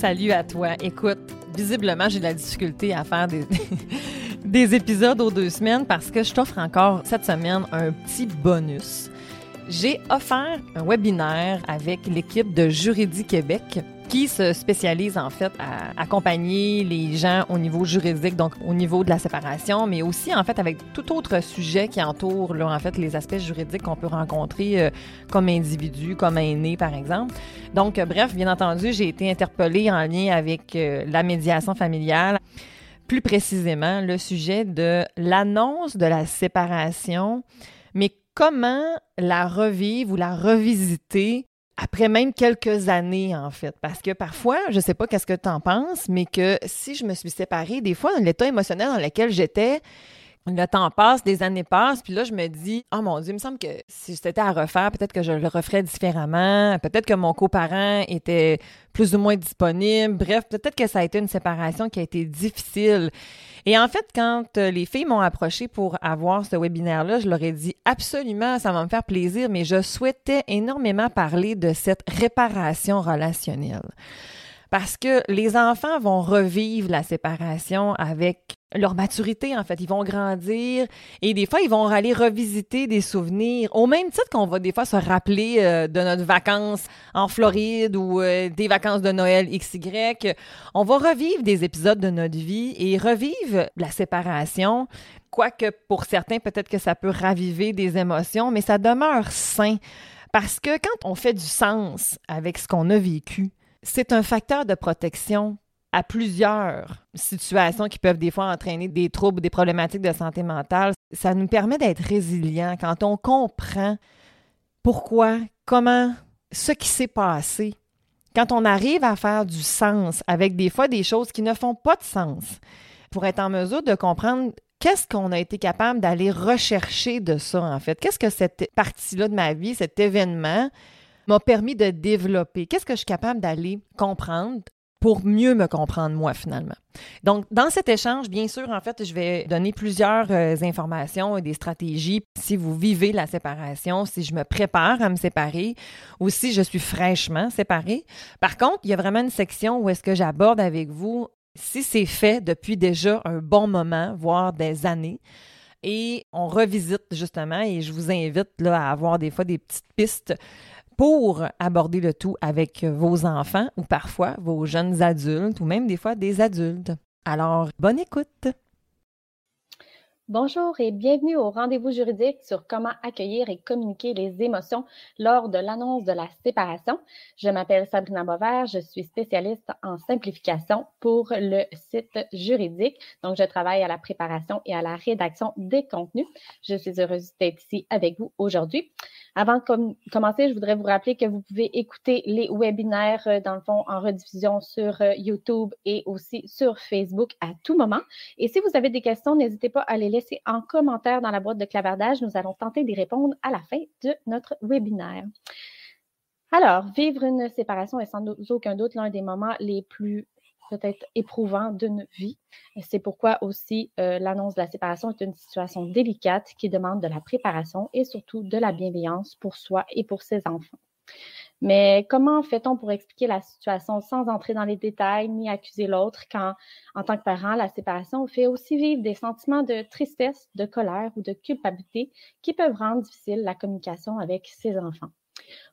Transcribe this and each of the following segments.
Salut à toi. Écoute, visiblement, j'ai de la difficulté à faire des, des épisodes aux deux semaines parce que je t'offre encore cette semaine un petit bonus. J'ai offert un webinaire avec l'équipe de Juridique Québec qui se spécialise en fait à accompagner les gens au niveau juridique, donc au niveau de la séparation, mais aussi en fait avec tout autre sujet qui entoure là, en fait les aspects juridiques qu'on peut rencontrer euh, comme individu, comme aîné par exemple. Donc euh, bref, bien entendu, j'ai été interpellée en lien avec euh, la médiation familiale. Plus précisément, le sujet de l'annonce de la séparation, mais comment la revivre ou la revisiter après même quelques années, en fait. Parce que parfois, je ne sais pas qu'est-ce que tu en penses, mais que si je me suis séparée, des fois, dans l'état émotionnel dans lequel j'étais, le temps passe, des années passent, puis là, je me dis, oh mon Dieu, il me semble que si c'était à refaire, peut-être que je le referais différemment, peut-être que mon coparent était plus ou moins disponible, bref, peut-être que ça a été une séparation qui a été difficile. Et en fait, quand euh, les filles m'ont approché pour avoir ce webinaire-là, je leur ai dit absolument, ça va me faire plaisir, mais je souhaitais énormément parler de cette réparation relationnelle. Parce que les enfants vont revivre la séparation avec leur maturité, en fait. Ils vont grandir et des fois, ils vont aller revisiter des souvenirs, au même titre qu'on va des fois se rappeler euh, de notre vacances en Floride ou euh, des vacances de Noël XY. On va revivre des épisodes de notre vie et revivre la séparation. Quoique pour certains, peut-être que ça peut raviver des émotions, mais ça demeure sain. Parce que quand on fait du sens avec ce qu'on a vécu, c'est un facteur de protection à plusieurs situations qui peuvent des fois entraîner des troubles, des problématiques de santé mentale. Ça nous permet d'être résilients quand on comprend pourquoi, comment, ce qui s'est passé. Quand on arrive à faire du sens avec des fois des choses qui ne font pas de sens, pour être en mesure de comprendre qu'est-ce qu'on a été capable d'aller rechercher de ça, en fait. Qu'est-ce que cette partie-là de ma vie, cet événement, m'a permis de développer? Qu'est-ce que je suis capable d'aller comprendre pour mieux me comprendre moi finalement? Donc, dans cet échange, bien sûr, en fait, je vais donner plusieurs euh, informations et des stratégies si vous vivez la séparation, si je me prépare à me séparer ou si je suis fraîchement séparée. Par contre, il y a vraiment une section où est-ce que j'aborde avec vous si c'est fait depuis déjà un bon moment, voire des années. Et on revisite justement, et je vous invite là, à avoir des fois des petites pistes pour aborder le tout avec vos enfants ou parfois vos jeunes adultes ou même des fois des adultes. Alors, bonne écoute. Bonjour et bienvenue au rendez-vous juridique sur comment accueillir et communiquer les émotions lors de l'annonce de la séparation. Je m'appelle Sabrina Bover, je suis spécialiste en simplification pour le site juridique. Donc, je travaille à la préparation et à la rédaction des contenus. Je suis heureuse d'être ici avec vous aujourd'hui. Avant de commencer, je voudrais vous rappeler que vous pouvez écouter les webinaires, euh, dans le fond, en rediffusion sur euh, YouTube et aussi sur Facebook à tout moment. Et si vous avez des questions, n'hésitez pas à les laisser en commentaire dans la boîte de clavardage. Nous allons tenter d'y répondre à la fin de notre webinaire. Alors, vivre une séparation est sans aucun doute l'un des moments les plus peut-être éprouvant d'une vie. C'est pourquoi aussi euh, l'annonce de la séparation est une situation délicate qui demande de la préparation et surtout de la bienveillance pour soi et pour ses enfants. Mais comment fait-on pour expliquer la situation sans entrer dans les détails ni accuser l'autre quand, en tant que parent, la séparation fait aussi vivre des sentiments de tristesse, de colère ou de culpabilité qui peuvent rendre difficile la communication avec ses enfants?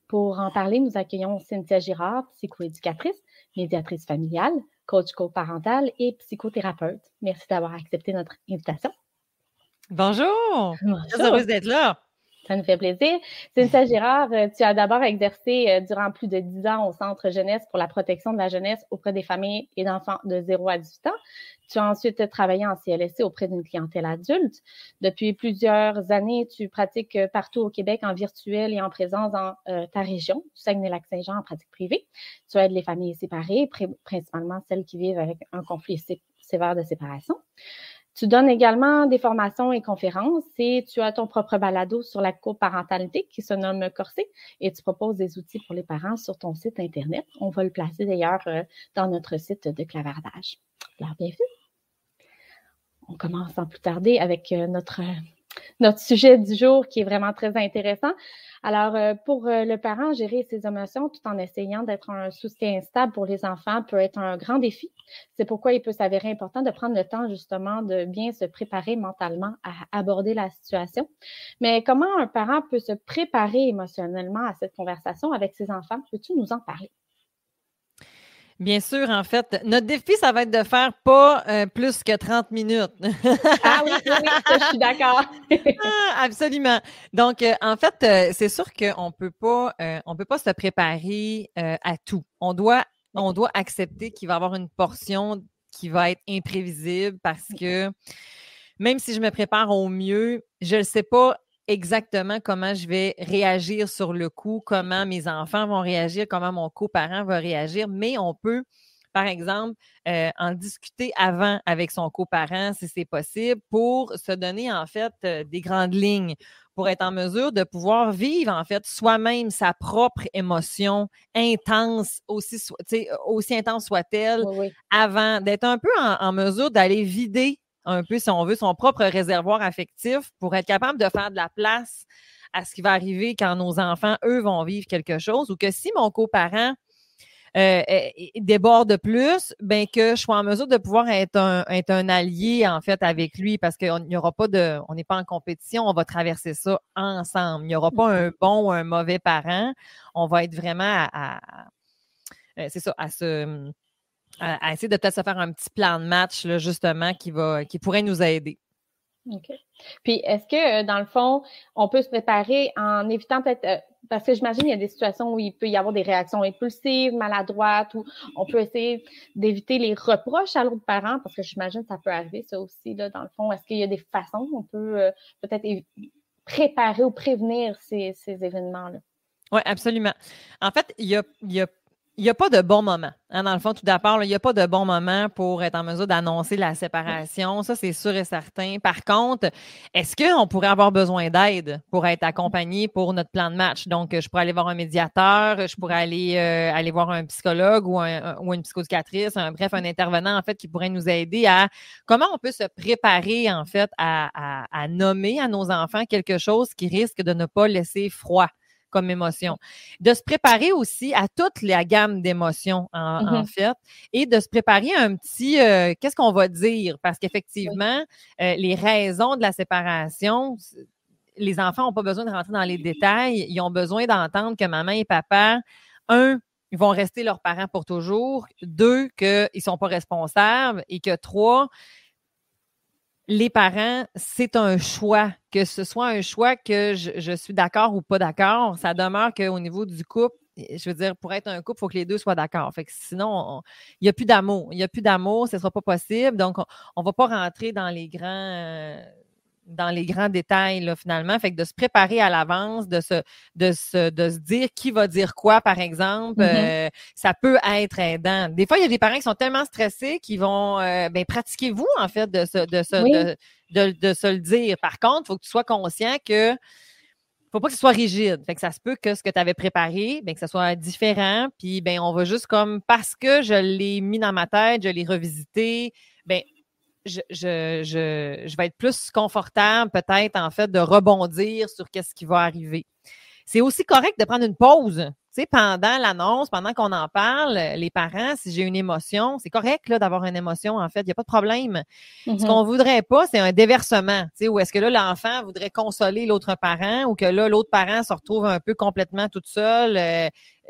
Pour en parler, nous accueillons Cynthia Girard, psychoéducatrice, médiatrice familiale, coach co-parental et psychothérapeute. Merci d'avoir accepté notre invitation. Bonjour! Très heureuse d'être là. Ça nous fait plaisir. Cynthia Girard, euh, tu as d'abord exercé euh, durant plus de dix ans au Centre jeunesse pour la protection de la jeunesse auprès des familles et d'enfants de 0 à 18 ans. Tu as ensuite travaillé en CLSC auprès d'une clientèle adulte. Depuis plusieurs années, tu pratiques euh, partout au Québec en virtuel et en présence dans ta région, Saguenay-Lac-Saint-Jean en pratique privée. Tu aides les familles séparées, principalement celles qui vivent avec un conflit sévère de séparation. Tu donnes également des formations et conférences et tu as ton propre balado sur la coparentalité qui se nomme Corsé et tu proposes des outils pour les parents sur ton site Internet. On va le placer d'ailleurs euh, dans notre site de clavardage. Alors, bienvenue. On commence sans plus tarder avec euh, notre, notre sujet du jour qui est vraiment très intéressant. Alors, euh, pour euh, le parent, gérer ses émotions tout en essayant d'être un soutien stable pour les enfants peut être un grand défi. C'est pourquoi il peut s'avérer important de prendre le temps justement de bien se préparer mentalement à aborder la situation. Mais comment un parent peut se préparer émotionnellement à cette conversation avec ses enfants? Peux-tu nous en parler? Bien sûr, en fait, notre défi, ça va être de faire pas euh, plus que 30 minutes. ah oui, oui, je suis d'accord. Ah, absolument. Donc, euh, en fait, euh, c'est sûr qu'on peut pas, on peut pas se préparer à tout. On doit, on doit accepter qu'il va y avoir une portion qui va être imprévisible parce que même si je me prépare au mieux, je ne sais pas exactement comment je vais réagir sur le coup, comment mes enfants vont réagir, comment mon coparent va réagir, mais on peut, par exemple, euh, en discuter avant avec son coparent si c'est possible pour se donner en fait euh, des grandes lignes pour être en mesure de pouvoir vivre en fait soi-même sa propre émotion intense, aussi, aussi intense soit-elle, avant d'être un peu en mesure d'aller vider un peu, si on veut, son propre réservoir affectif pour être capable de faire de la place à ce qui va arriver quand nos enfants, eux, vont vivre quelque chose ou que si mon coparent euh, déborde plus, ben que je sois en mesure de pouvoir être un, allié en fait avec lui parce qu'on n'y aura pas de, on n'est pas en compétition, on va traverser ça ensemble. Il n'y aura pas un bon ou un mauvais parent. On va être vraiment à, euh, c'est ça, à se à, essayer de peut-être se faire un petit plan de match, là, justement, qui, va, qui pourrait nous aider. OK. Puis, est-ce que, euh, dans le fond, on peut se préparer en évitant peut-être, euh, parce que j'imagine il y a des situations où il peut y avoir des réactions impulsives, maladroites, ou on peut essayer d'éviter les reproches à l'autre parent, parce que j'imagine que ça peut arriver, ça aussi, là, dans le fond. Est-ce qu'il y a des façons où on peut euh, peut-être préparer ou prévenir ces, ces événements-là? Oui, absolument. En fait, il y a, il y a il n'y a pas de bon moment. Hein, dans le fond, tout d'abord, il n'y a pas de bon moment pour être en mesure d'annoncer la séparation. Ça, c'est sûr et certain. Par contre, est-ce qu'on pourrait avoir besoin d'aide pour être accompagné pour notre plan de match? Donc, je pourrais aller voir un médiateur, je pourrais aller, euh, aller voir un psychologue ou, un, une psychocatrice, un, bref, un intervenant, en fait, qui pourrait nous aider à comment on peut se préparer, en fait, à nommer à nos enfants quelque chose qui risque de ne pas laisser froid comme émotion. De se préparer aussi à toute la gamme d'émotions, en, mm-hmm. fait, et de se préparer un petit euh, qu'est-ce qu'on va dire, parce qu'effectivement, euh, les raisons de la séparation, les enfants n'ont pas besoin de rentrer dans les détails, ils ont besoin d'entendre que maman et papa, un, ils vont rester leurs parents pour toujours, deux, qu'ils ne sont pas responsables, et que trois, les parents, c'est un choix, que ce soit un choix que je, suis d'accord ou pas d'accord, ça demeure qu'au niveau du couple, je veux dire, pour être un couple, il faut que les deux soient d'accord. Fait que sinon, il n'y a plus d'amour. Il n'y a plus d'amour, ce ne sera pas possible. Donc, on ne va pas rentrer dans les grands, euh, dans les grands détails, là, finalement. Fait que de se préparer à l'avance, de se, de, se, de se dire qui va dire quoi, par exemple, mm-hmm. euh, ça peut être aidant. Des fois, il y a des parents qui sont tellement stressés qu'ils vont euh, ben, pratiquez-vous, en fait, de se, de, se, de, de, se le dire. Par contre, il faut que tu sois conscient que faut pas que ce soit rigide. Fait que ça se peut que ce que tu avais préparé, ben, que ce soit différent. Puis ben, on va juste comme parce que je l'ai mis dans ma tête, je l'ai revisité, ben je, vais être plus confortable peut-être en fait de rebondir sur qu'est-ce qui va arriver. C'est aussi correct de prendre une pause. Tu sais, pendant l'annonce, pendant qu'on en parle, les parents, si j'ai une émotion, c'est correct là, d'avoir une émotion, en fait, il n'y a pas de problème. Ce mm-hmm. qu'on voudrait pas, c'est un déversement, tu sais, où est-ce que là, l'enfant voudrait consoler l'autre parent ou que là, l'autre parent se retrouve un peu complètement toute seule. Euh,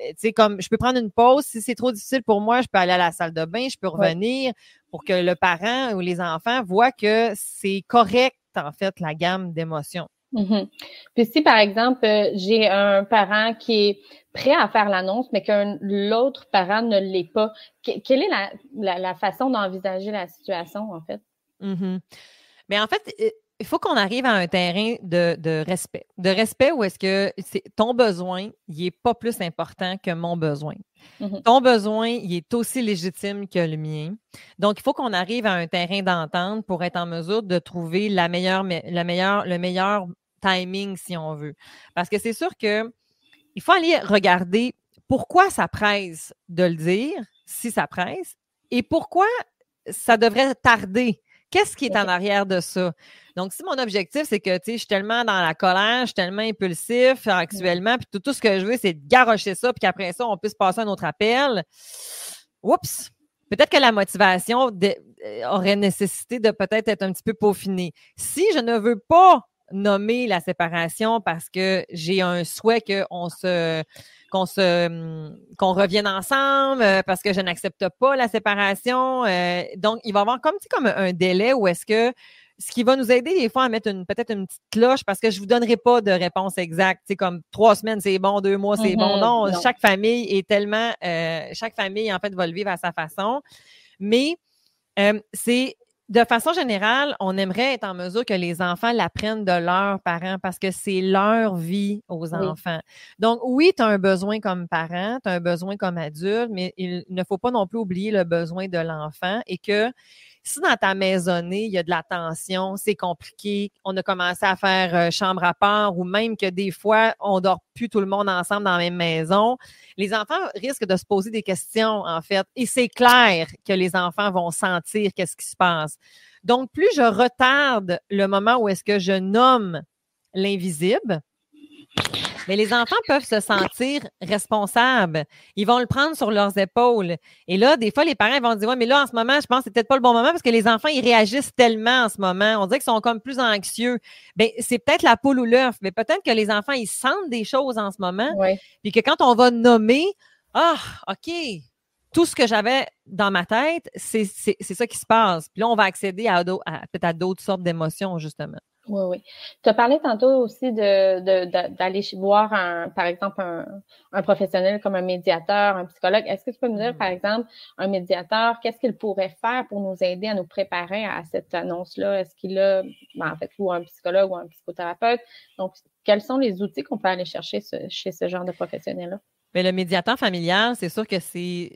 tu sais, comme je peux prendre une pause, si c'est trop difficile pour moi, je peux aller à la salle de bain, je peux revenir pour que le parent ou les enfants voient que c'est correct, en fait, la gamme d'émotions. Mm-hmm. Puis si, par exemple, euh, j'ai un parent qui est prêt à faire l'annonce, mais que l'autre parent ne l'est pas, quelle est la, façon d'envisager la situation, en fait? Mm-hmm. Mais en fait, il faut qu'on arrive à un terrain de, respect. De respect où est-ce que ton besoin, il n'est pas plus important que mon besoin. Mm-hmm. Ton besoin, il est aussi légitime que le mien. Donc, il faut qu'on arrive à un terrain d'entente pour être en mesure de trouver la meilleure, la meilleure, le meilleur timing, si on veut. Parce que c'est sûr que il faut aller regarder pourquoi ça presse de le dire, si ça presse, et pourquoi ça devrait tarder Qu'est-ce qui est en arrière de ça? Donc, si mon objectif, c'est que, tu sais, je suis tellement dans la colère, je suis tellement impulsif actuellement, puis tout, ce que je veux, c'est de garrocher ça, puis qu'après ça, on puisse passer un autre appel. Oups! Peut-être que la motivation euh, aurait nécessité de peut-être être un petit peu peaufinée. Si je ne veux pas nommer la séparation parce que j'ai un souhait qu'on se qu'on se hum, qu'on revienne ensemble euh, parce que je n'accepte pas la séparation. Euh, donc, il va y avoir comme, comme un délai où est-ce que ce qui va nous aider des fois à mettre une peut-être une petite cloche parce que je vous donnerai pas de réponse exacte. C'est comme trois semaines, c'est bon, deux mois, c'est bon. Mm-hmm. Non, chaque famille est tellement euh, chaque famille, en fait, va le vivre à sa façon. Mais c'est de façon générale, on aimerait être en mesure que les enfants l'apprennent de leurs parents parce que c'est leur vie aux enfants. Donc, oui, tu as un besoin comme parent, tu as un besoin comme adulte, mais il ne faut pas non plus oublier le besoin de l'enfant et que si dans ta maisonnée, il y a de la tension, c'est compliqué, on a commencé à faire euh, chambre à part ou même que des fois, on dort plus tout le monde ensemble dans la même maison, les enfants risquent de se poser des questions, en fait. Et c'est clair que les enfants vont sentir qu'est-ce qui se passe. Donc, plus je retarde le moment où est-ce que je nomme l'invisible, mais les enfants peuvent se sentir responsables. Ils vont le prendre sur leurs épaules. Et là, des fois, les parents vont dire, ouais, mais là, en ce moment, je pense que c'est peut-être pas le bon moment parce que les enfants, ils réagissent tellement en ce moment. On dirait qu'ils sont comme plus anxieux. Ben, c'est peut-être la poule ou l'œuf, mais peut-être que les enfants, ils sentent des choses en ce moment. Puis que quand on va nommer, ah, OK, tout ce que j'avais dans ma tête, c'est ça qui se passe. Puis là, on va accéder à, à peut-être à d'autres sortes d'émotions, justement. Oui, oui. Tu as parlé tantôt aussi de, d'aller voir, un, par exemple, un, un, professionnel comme un médiateur, un psychologue. Est-ce que tu peux me dire, par mm-hmm. exemple, un médiateur, qu'est-ce qu'il pourrait faire pour nous aider à nous préparer à cette annonce-là? Est-ce qu'il a, ben, en fait, ou un psychologue ou un psychothérapeute? Donc, quels sont les outils qu'on peut aller chercher chez ce genre de professionnel-là? Mais le médiateur familial, c'est sûr que c'est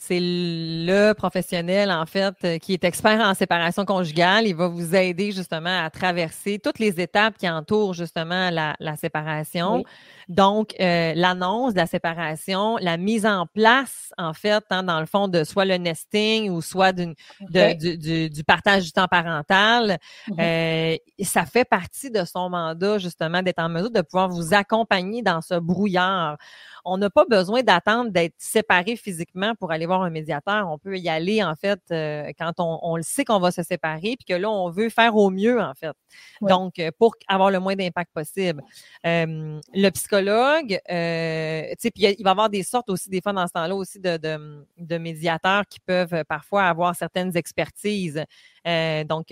c'est le professionnel en fait euh, qui est expert en séparation conjugale. Il va vous aider justement à traverser toutes les étapes qui entourent justement la, la séparation. Donc euh, l'annonce de la séparation, la mise en place en fait, hein, dans le fond de soit le nesting ou soit d'une du, du, du, partage du temps parental, mm-hmm. euh, ça fait partie de son mandat justement d'être en mesure de pouvoir vous accompagner dans ce brouillard on n'a pas besoin d'attendre d'être séparé physiquement pour aller voir un médiateur. On peut y aller, en fait, euh, quand on, le sait qu'on va se séparer, puis que là, on veut faire au mieux, en fait. Donc, euh, pour avoir le moins d'impact possible. Euh, le psychologue, tu sais, puis il va y avoir des sortes aussi, des fois, dans ce temps-là, aussi de, de, médiateurs qui peuvent parfois avoir certaines expertises. donc,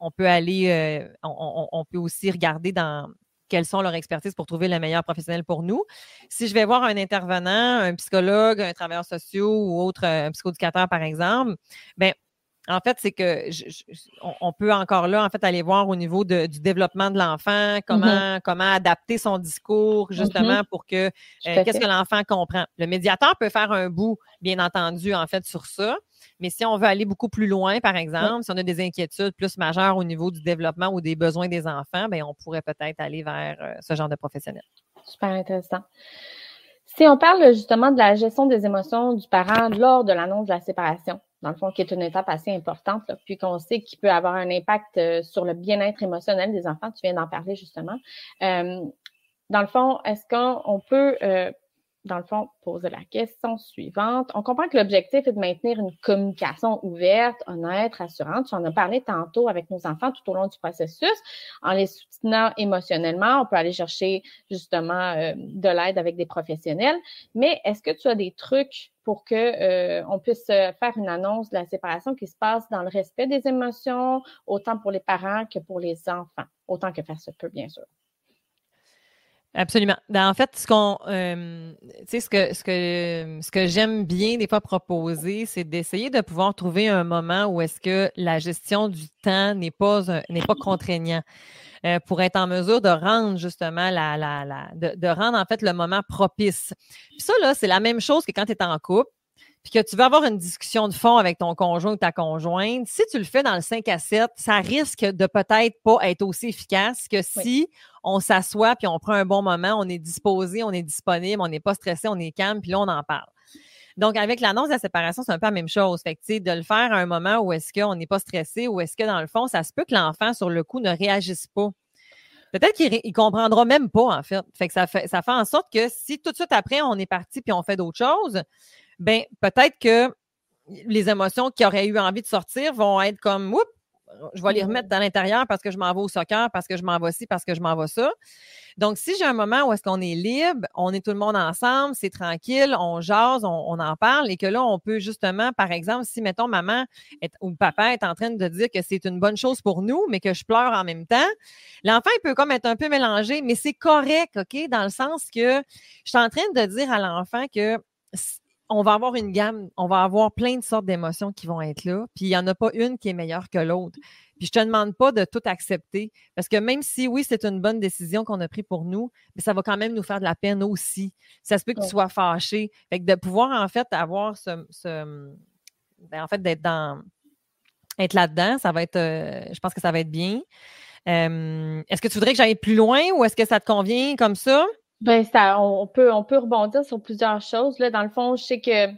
on peut aller, on, peut aussi regarder dans, quelles sont leurs expertises pour trouver le meilleur professionnel pour nous. Si je vais voir un intervenant, un psychologue, un travailleur social ou autre, euh, un psychoéducateur, par exemple, ben en fait, c'est que on, peut encore là, en fait, aller voir au niveau du développement de l'enfant, comment, mm-hmm. comment adapter son discours, justement, mm-hmm. pour que euh, qu'est-ce que l'enfant comprend. Le médiateur peut faire un bout, bien entendu, en fait, sur ça. Mais si on veut aller beaucoup plus loin, par exemple, si on a des inquiétudes plus majeures au niveau du développement ou des besoins des enfants, bien, on pourrait peut-être aller vers euh, ce genre de professionnel. Super intéressant. Si on parle justement de la gestion des émotions du parent lors de l'annonce de la séparation, dans le fond, qui est une étape assez importante, puis qu'on sait qu'il peut avoir un impact euh, sur le bien-être émotionnel des enfants, tu viens d'en parler justement. Euh, dans le fond, est-ce qu'on peut dans le fond, poser la question suivante. On comprend que l'objectif est de maintenir une communication ouverte, honnête, rassurante. Tu en as parlé tantôt avec nos enfants tout au long du processus. En les soutenant émotionnellement, on peut aller chercher justement euh, de l'aide avec des professionnels. Mais est-ce que tu as des trucs pour que euh, on puisse faire une annonce de la séparation qui se passe dans le respect des émotions, autant pour les parents que pour les enfants, autant que faire se peut, bien sûr? Absolument. Ben, en fait, ce qu'on, euh, ce que, ce que, ce que j'aime bien des fois proposer, c'est d'essayer de pouvoir trouver un moment où est-ce que la gestion du temps n'est pas n'est pas contraignant. Euh, pour être en mesure de rendre justement la, la, la de, de, rendre en fait le moment propice. Puis ça, là, c'est la même chose que quand tu es en couple puis que tu veux avoir une discussion de fond avec ton conjoint ou ta conjointe, si tu le fais dans le 5 à 7, ça risque de peut-être pas être aussi efficace que si on s'assoit puis on prend un bon moment, on est disposé, on est disponible, on n'est pas stressé, on est calme, puis là, on en parle. Donc, avec l'annonce de la séparation, c'est un peu la même chose. Fait que, de le faire à un moment où est-ce qu'on n'est pas stressé, ou est-ce que, dans le fond, ça se peut que l'enfant, sur le coup, ne réagisse pas. Peut-être qu'il ne comprendra même pas, en fait. Fait que ça fait, ça fait en sorte que si tout de suite après, on est parti puis on fait d'autres choses, ben peut-être que les émotions qui auraient eu envie de sortir vont être comme, oups, je vais les remettre dans l'intérieur parce que je m'en vais au soccer, parce que je m'en vais ci, parce que je m'en vais ça. Donc, si j'ai un moment où est-ce qu'on est libre, on est tout le monde ensemble, c'est tranquille, on jase, on, en parle et que là, on peut justement, par exemple, si, mettons, maman ou papa est en train de dire que c'est une bonne chose pour nous, mais que je pleure en même temps, l'enfant, il peut comme être un peu mélangé, mais c'est correct, OK? Dans le sens que je suis en train de dire à l'enfant que on va avoir une gamme, on va avoir plein de sortes d'émotions qui vont être là, puis il n'y en a pas une qui est meilleure que l'autre. Puis je te demande pas de tout accepter, parce que même si oui, c'est une bonne décision qu'on a prise pour nous, mais ça va quand même nous faire de la peine aussi. Ça se peut que tu sois fâché. Fait que de pouvoir en fait avoir ce, ben, en fait d'être dans être là-dedans, ça va être, euh, je pense que ça va être bien. Euh, est-ce que tu voudrais que j'aille plus loin ou est-ce que ça te convient comme ça? Ben, ça, on, peut, on peut rebondir sur plusieurs choses. Là. Dans le fond, je sais que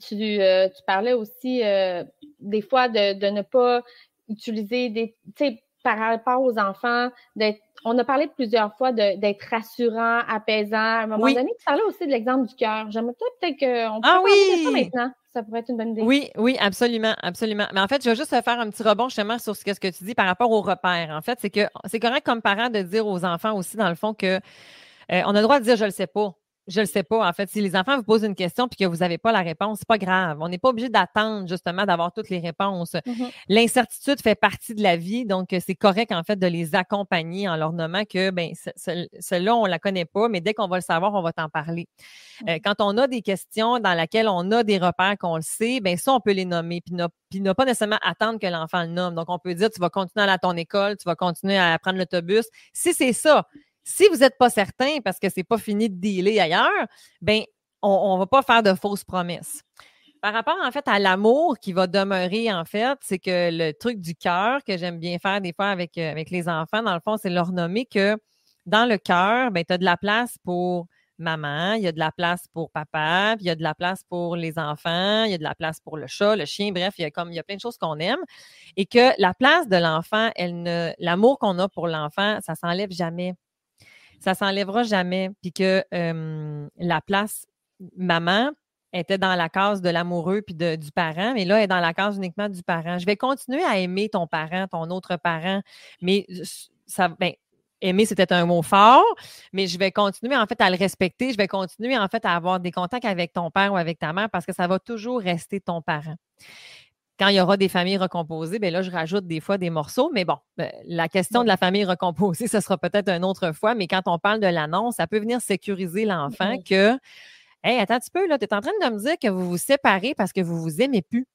tu, euh, tu parlais aussi euh, des fois de, de ne pas utiliser des. Tu sais, par rapport aux enfants, d'être. On a parlé plusieurs fois d'être rassurant, apaisant. À un moment donné, tu parlais aussi de l'exemple du cœur. J'aimerais peut-être qu'on peut ah, oui. ça maintenant. Ça pourrait être une bonne idée. Oui, oui, absolument, absolument. Mais en fait, je vais juste faire un petit rebond justement sur ce que, ce que tu dis par rapport aux repères. En fait, c'est que c'est correct comme parent de dire aux enfants aussi, dans le fond, que euh, on a le droit de dire je le sais pas. Je le sais pas. En fait, si les enfants vous posent une question puis que vous n'avez pas la réponse, c'est pas grave. On n'est pas obligé d'attendre justement d'avoir toutes les réponses. Mm-hmm. L'incertitude fait partie de la vie, donc euh, c'est correct en fait de les accompagner en leur nommant que ben celle-là on la connaît pas, mais dès qu'on va le savoir, on va t'en parler. Euh, mm-hmm. quand on a des questions dans lesquelles on a des repères qu'on le sait, ben ça on peut les nommer puis ne, pas nécessairement attendre que l'enfant le nomme. Donc on peut dire tu vas continuer à aller à ton école, tu vas continuer à prendre l'autobus. Si c'est ça, si vous n'êtes pas certain parce que ce n'est pas fini de dealer ailleurs, ben on ne va pas faire de fausses promesses. Par rapport, en fait, à l'amour qui va demeurer, en fait, c'est que le truc du cœur que j'aime bien faire des fois avec, euh, avec les enfants, dans le fond, c'est leur nommer que dans le cœur, ben, tu as de la place pour maman, il y a de la place pour papa, puis il y a de la place pour les enfants, il y a de la place pour le chat, le chien, bref, il y a comme il y a plein de choses qu'on aime et que la place de l'enfant, elle ne l'amour qu'on a pour l'enfant, ça s'enlève jamais ça s'enlèvera jamais. Puis que la place maman était dans la case de l'amoureux puis du parent, mais là, elle est dans la case uniquement du parent. Je vais continuer à aimer ton parent, ton autre parent, mais ça, ben, aimer, c'était un mot fort, mais je vais continuer en fait à le respecter. Je vais continuer en fait à avoir des contacts avec ton père ou avec ta mère parce que ça va toujours rester ton parent. Quand il y aura des familles recomposées, bien là, je rajoute des fois des morceaux. Mais bon, ben, la question de la famille recomposée, ce sera peut-être une autre fois. Mais quand on parle de l'annonce, ça peut venir sécuriser l'enfant que, hey, attends un petit peu, là, tu es en train de me dire que vous vous séparez parce que vous vous aimez plus.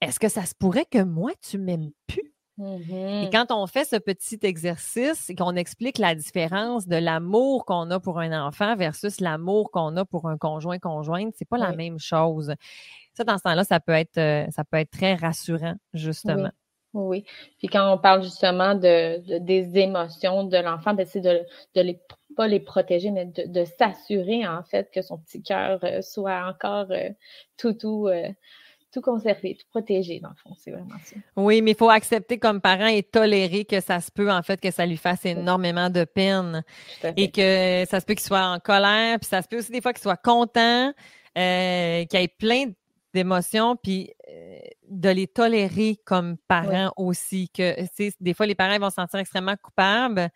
Est-ce que ça se pourrait que moi, tu m'aimes plus? Et mm-hmm. quand on fait ce petit exercice et qu'on explique la différence de l'amour qu'on a pour un enfant versus l'amour qu'on a pour un conjoint-conjointe, c'est pas la même chose ça, dans ce temps-là, ça peut être, euh, ça peut être très rassurant, justement. Oui. Puis quand on parle justement de, des émotions de l'enfant, ben, c'est de, de les pas les protéger, mais de, s'assurer en fait que son petit cœur euh, soit encore euh, tout, tout, tout conservé, tout protégé, dans le fond. C'est vraiment ça. Oui, mais il faut accepter comme parent et tolérer que ça se peut, en fait, que ça lui fasse énormément de peine. Et que ça se peut qu'il soit en colère, puis ça se peut aussi des fois qu'il soit content, qu'il y ait plein de d'émotions, puis euh, de les tolérer comme parents aussi. Que, des fois, les parents vont se sentir extrêmement coupables.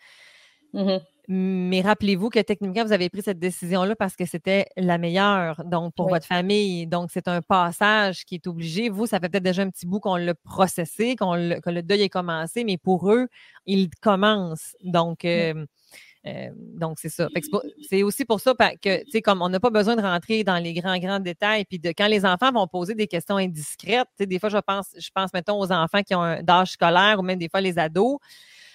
Mm-hmm. Mais rappelez-vous que techniquement, vous avez pris cette décision-là parce que c'était la meilleure, donc pour votre famille. Donc, c'est un passage qui est obligé. Vous, ça fait peut-être déjà un petit bout qu'on l'a processé, qu'on que le deuil est commencé, mais pour eux, il commence. Donc, euh, euh, donc, c'est ça. C'est aussi pour ça que, tu sais, comme on n'a pas besoin de rentrer dans les grands, grands détails. Puis de quand les enfants vont poser des questions indiscrètes, tu sais, des fois, je pense, je pense, mettons, aux enfants qui ont un âge scolaire ou même des fois les ados.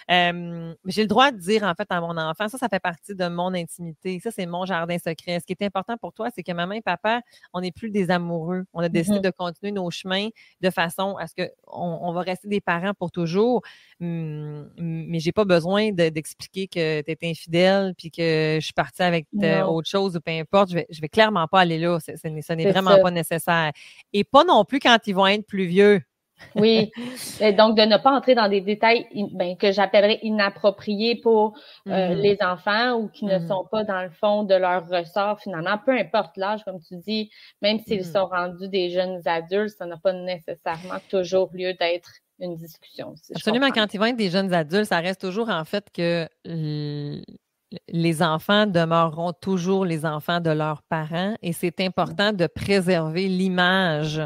Euh, j'ai le droit de dire, en fait, à mon enfant, ça, ça fait partie de mon intimité. Ça, c'est mon jardin secret. Ce qui est important pour toi, c'est que maman et papa, on n'est plus des amoureux. On a décidé mm-hmm. de continuer nos chemins de façon à ce qu'on on va rester des parents pour toujours. Hum, mais j'ai pas besoin d'expliquer que tu es infidèle puis que je suis partie avec autre chose ou peu importe. Je vais, je vais clairement pas aller là. Ce n'est vraiment pas nécessaire. Et pas non plus quand ils vont être plus vieux. Oui. Et donc, de ne pas entrer dans des détails ben, que j'appellerais inappropriés pour euh, mm-hmm. les enfants ou qui ne mm-hmm. sont pas dans le fond de leur ressort finalement. Peu importe l'âge, comme tu dis, même s'ils mm-hmm. sont rendus des jeunes adultes, ça n'a pas nécessairement toujours lieu d'être une discussion. Absolument. Quand ils vont être des jeunes adultes, ça reste toujours en fait que les enfants demeureront toujours les enfants de leurs parents et c'est important de préserver l'image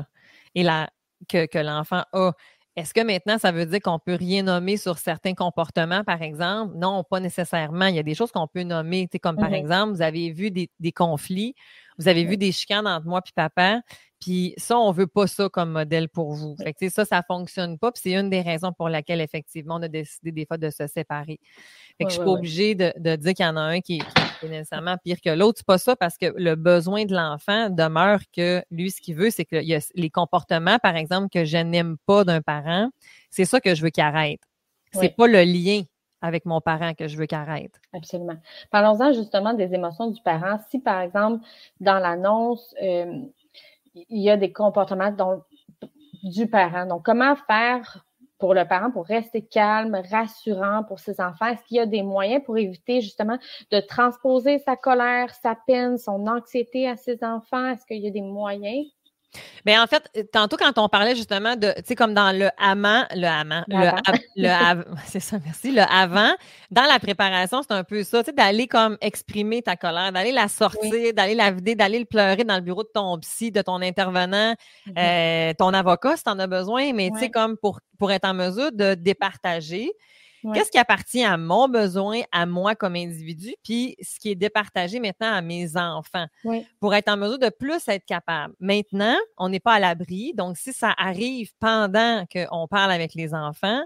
et la, que, que l'enfant a. Est-ce que maintenant, ça veut dire qu'on peut rien nommer sur certains comportements, par exemple? Non, pas nécessairement. Il y a des choses qu'on peut nommer, comme par mm-hmm. exemple, vous avez vu des, des conflits, vous avez vu des chicanes entre moi et papa, puis ça, on veut pas ça comme modèle pour vous. Fait que, ça, ça fonctionne pas. Puis c'est une des raisons pour laquelle, effectivement, on a décidé des fois de se séparer. Fait que je suis pas obligée de, dire qu'il y en a un qui, est nécessairement pire que l'autre. C'est pas ça parce que le besoin de l'enfant demeure que lui, ce qu'il veut, c'est que y a les comportements, par exemple, que je n'aime pas d'un parent, c'est ça que je veux qu'il arrête. C'est pas le lien avec mon parent que je veux qu'il arrête. Absolument. Parlons-en justement des émotions du parent. Si, par exemple, dans l'annonce, euh, il y a des comportements du parent. Donc, comment faire pour le parent pour rester calme, rassurant pour ses enfants? Est-ce qu'il y a des moyens pour éviter justement de transposer sa colère, sa peine, son anxiété à ses enfants? Est-ce qu'il y a des moyens? Bien, en fait, tantôt, quand on parlait justement de, tu sais, comme dans le amant, le amant, le, c'est ça, merci, le avant, dans la préparation, c'est un peu ça, tu sais, d'aller comme exprimer ta colère, d'aller la sortir, d'aller la vider, d'aller le pleurer dans le bureau de ton psy, de ton intervenant, mm-hmm. euh, ton avocat si tu en as besoin, mais tu sais, comme pour, pour être en mesure de départager. Qu'est-ce qui appartient à mon besoin, à moi comme individu, puis ce qui est départagé maintenant à mes enfants? Pour être en mesure de plus être capable. Maintenant, on n'est pas à l'abri, donc si ça arrive pendant qu'on parle avec les enfants,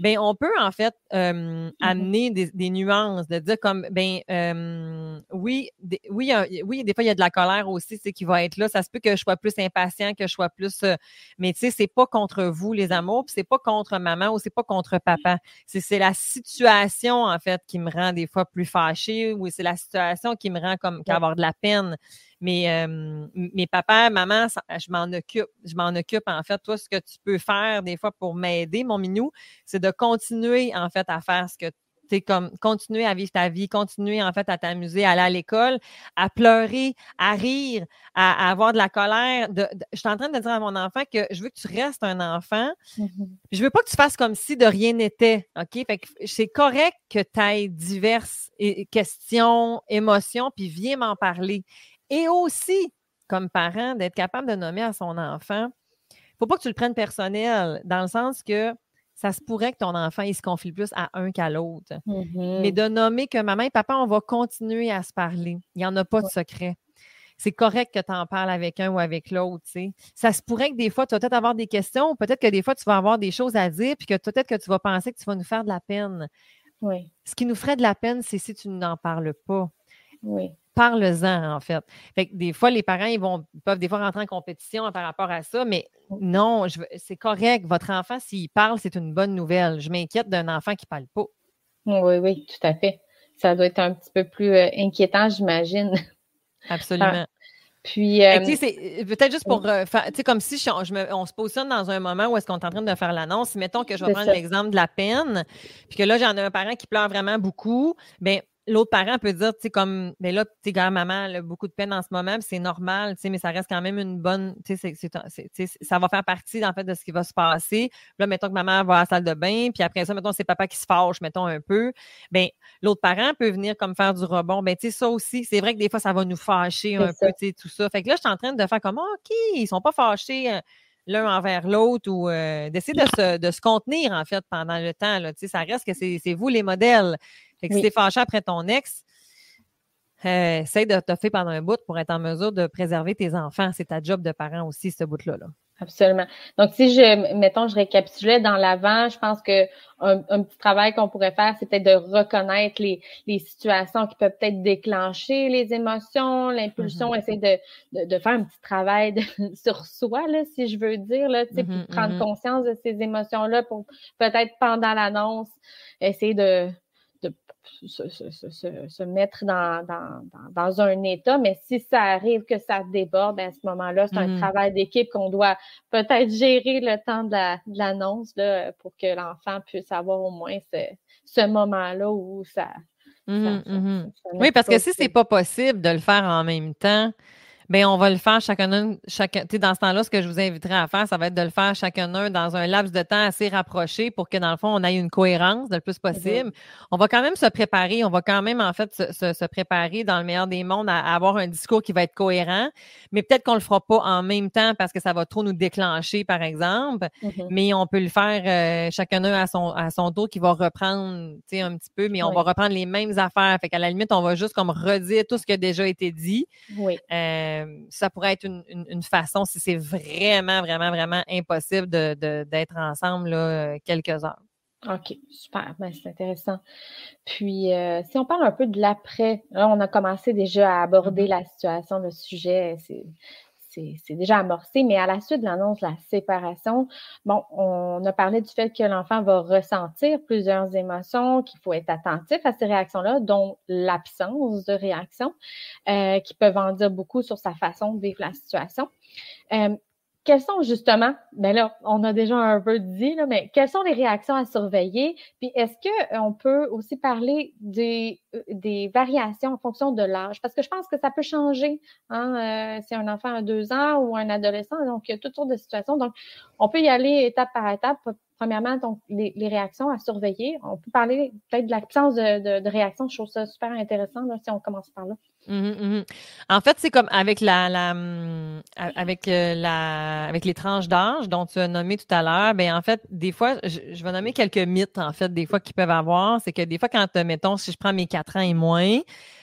ben on peut en fait mmh amener des, nuances, de dire comme ben oui, oui, oui, des fois il y a de la colère aussi, c'est qui va être là. Ça se peut que je sois plus impatient, que je sois plus, mais tu sais, c'est pas contre vous les amours, c'est pas contre maman ou c'est pas contre papa. C'est la situation en fait qui me rend des fois plus fâchée ou c'est la situation qui me rend comme qu'avoir de la peine. Mais, mes papas, maman, je m'en occupe. Je m'en occupe, en fait. Toi, ce que tu peux faire des fois pour m'aider, mon minou, c'est de continuer, en fait, à faire ce que c'est comme continuer à vivre ta vie, continuer en fait à t'amuser, à aller à l'école, à pleurer, à rire, à, avoir de la colère. De, je suis en train de dire à mon enfant que je veux que tu restes un enfant. Je mm-hmm. Je veux pas que tu fasses comme si de rien n'était. OK? Fait que c'est correct que tu aies diverses questions, émotions, puis viens m'en parler. Et aussi, comme parent, d'être capable de nommer à son enfant, faut pas que tu le prennes personnel, dans le sens que ça se pourrait que ton enfant il se confie plus à un qu'à l'autre. Mm-hmm. Mais de nommer que maman et papa, on va continuer à se parler. Il n'y en a pas de secret. C'est correct que tu en parles avec un ou avec l'autre. Ça se pourrait que des fois, tu vas peut-être avoir des questions, peut-être que des fois, tu vas avoir des choses à dire, puis que peut-être que tu vas penser que tu vas nous faire de la peine. Oui. Ce qui nous ferait de la peine, c'est si tu n'en parles pas. Oui parle-en, en fait. Fait que des fois, les parents, ils vont peuvent des fois rentrer en compétition par rapport à ça, mais non, c'est correct. Votre enfant, s'il parle, c'est une bonne nouvelle. Je m'inquiète d'un enfant qui ne parle pas. Oui, oui, tout à fait. Ça doit être un petit peu plus euh, inquiétant, j'imagine. Absolument. Puis, euh, c'est peut-être juste pour faire, tu sais, comme si on se positionne dans un moment où est-ce qu'on est en train de faire l'annonce. Mettons que je vais prendre l'exemple de la peine, puis que là, j'en ai un parent qui pleure vraiment beaucoup. Bien, l'autre parent peut dire, tu sais, comme, mais ben là, tu sais, maman, elle a beaucoup de peine en ce moment, c'est normal, tu sais, mais ça reste quand même une bonne, tu sais, ça va faire partie, en fait, de ce qui va se passer. Là, mettons que maman va à la salle de bain, puis après ça, mettons, c'est papa qui se fâche, mettons, un peu. Ben, l'autre parent peut venir comme faire du rebond. Ben, tu sais, ça aussi, c'est vrai que des fois, ça va nous fâcher un peu, tu sais, tout ça. Fait que là, je suis en train de faire comme, OK, ils sont pas fâchés euh, l'un envers l'autre ou euh, d'essayer de se, de se contenir, en fait, pendant le temps. Là. Tu sais, ça reste que c'est vous les modèles. Fait que si t'es fâché après ton ex, essaye de te faire pendant un bout pour être en mesure de préserver tes enfants. C'est ta job de parent aussi, ce bout-là. Absolument. Donc, si je, mettons, je récapitulais dans l'avant, je pense que un, petit travail qu'on pourrait faire, c'est peut-être de reconnaître les, les situations qui peuvent peut-être déclencher les émotions, l'impulsion, mm-hmm. essayer de, de, faire un petit travail sur soi, là, si je veux dire, là, tu sais, mm-hmm, prendre mm-hmm. conscience de ces émotions-là pour peut-être pendant l'annonce, essayer de, se, mettre dans, dans, un état, mais si ça arrive que ça déborde, ben, à ce moment-là, c'est un mm-hmm. travail d'équipe qu'on doit peut-être gérer le temps de l'annonce pour que l'enfant puisse avoir au moins ce, moment-là où ça, mm-hmm, mm-hmm. Oui, parce que si c'est pas possible de le faire en même temps, Bien, on va le faire chacun, chacun dans ce temps-là, ce que je vous inviterai à faire, ça va être de le faire chacun dans un laps de temps assez rapproché pour que, dans le fond, on ait une cohérence le plus possible. On va quand même se préparer, on va quand même, en fait, se, se, préparer dans le meilleur des mondes à, avoir un discours qui va être cohérent, mais peut-être qu'on le fera pas en même temps parce que ça va trop nous déclencher, par exemple, mm-hmm. mais on peut le faire euh, chacun à son, à son tour qui va reprendre, tu sais, un petit peu, mais on va reprendre les mêmes affaires. Fait qu'à la limite, on va juste comme redire tout ce qui a déjà été dit. Oui. Euh, euh, ça pourrait être une, façon, si c'est vraiment, vraiment, vraiment impossible d'être ensemble là, quelques heures. OK, super. Ben, c'est intéressant. Puis, euh, si on parle un peu de l'après, là, on a commencé déjà à aborder mm-hmm. la situation, le sujet. C'est déjà amorcé, mais à la suite de l'annonce de la séparation, bon, on a parlé du fait que l'enfant va ressentir plusieurs émotions, qu'il faut être attentif à ces réactions-là, dont l'absence de réaction, euh, qui peuvent en dire beaucoup sur sa façon de vivre la situation. Euh, quelles sont justement, ben là, on a déjà un peu dit, là, mais quelles sont les réactions à surveiller? Puis est-ce qu'on peut aussi parler des, euh, des variations en fonction de l'âge? Parce que je pense que ça peut changer hein, euh, si un enfant a deux ans ou un adolescent. Donc, il y a toutes sortes de situations. Donc, on peut y aller étape par étape. Premièrement, donc, les, réactions à surveiller. On peut parler peut-être de l'absence de, de, réaction. Je trouve ça super intéressant là, si on commence par là. Mmh mmh en fait, c'est comme avec la, la mmh, avec euh, la avec les tranches d'âge dont tu as nommé tout à l'heure, ben en fait, des fois, je, vais nommer quelques mythes, en fait, des fois qu'ils peuvent avoir. C'est que des fois, quand mettons, si je prends mes quatre ans et moins,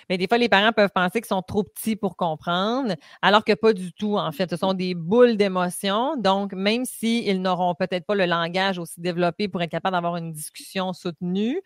mais des fois, les parents peuvent penser qu'ils sont trop petits pour comprendre, alors que pas du tout, en fait. Ce sont des boules d'émotions. Donc, même s'ils n'auront peut-être pas le langage aussi développé pour être capable d'avoir une discussion soutenue,